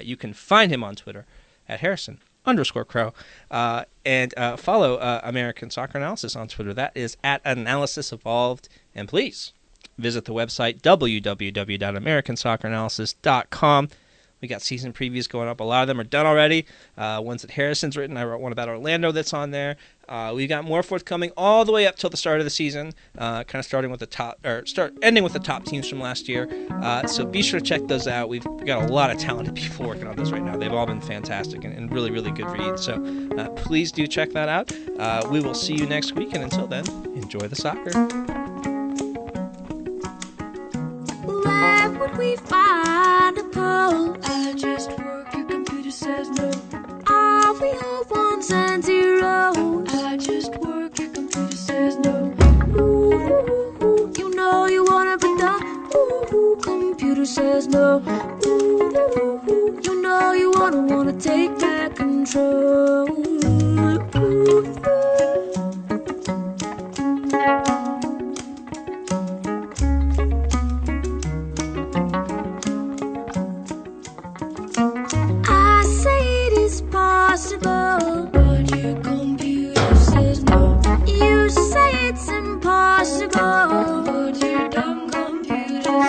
You can find him on Twitter at Harrison underscore crow uh, and uh, follow uh, american soccer analysis on twitter that is at analysis evolved and please visit the website www.americansocceranalysis.com we got season previews going up. A lot of them are done already. Uh, ones that harrison's written. I wrote one about orlando that's on there. Uh, we've got more forthcoming all the way up till the start of the season uh, kind of starting with the top or start ending with the top teams from last year. Uh, so be sure to check those out. We've got a lot of talented people working on those right now. They've all been fantastic and, and really really good reads so uh, please do check that out. Uh, we will see you next week and until then enjoy the soccer Where would we find a pole? I just work, your computer says no. Are we all ones and zeros? I just work, your computer says no. Ooh, ooh, ooh, you know you wanna be the ooh, ooh, computer says no. Ooh, ooh, ooh, you know you wanna wanna take back control. Ooh, ooh.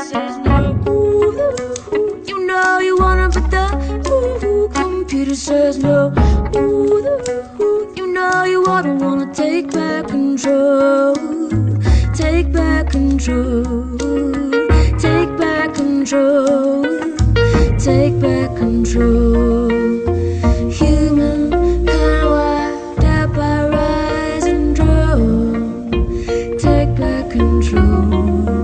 Says no. Ooh, you know you wanna, but the ooh, computer says no. Ooh, you know you wanna, wanna take back control. Take back control. Take back control take back control. Human wiped out by rising drone. Take back control.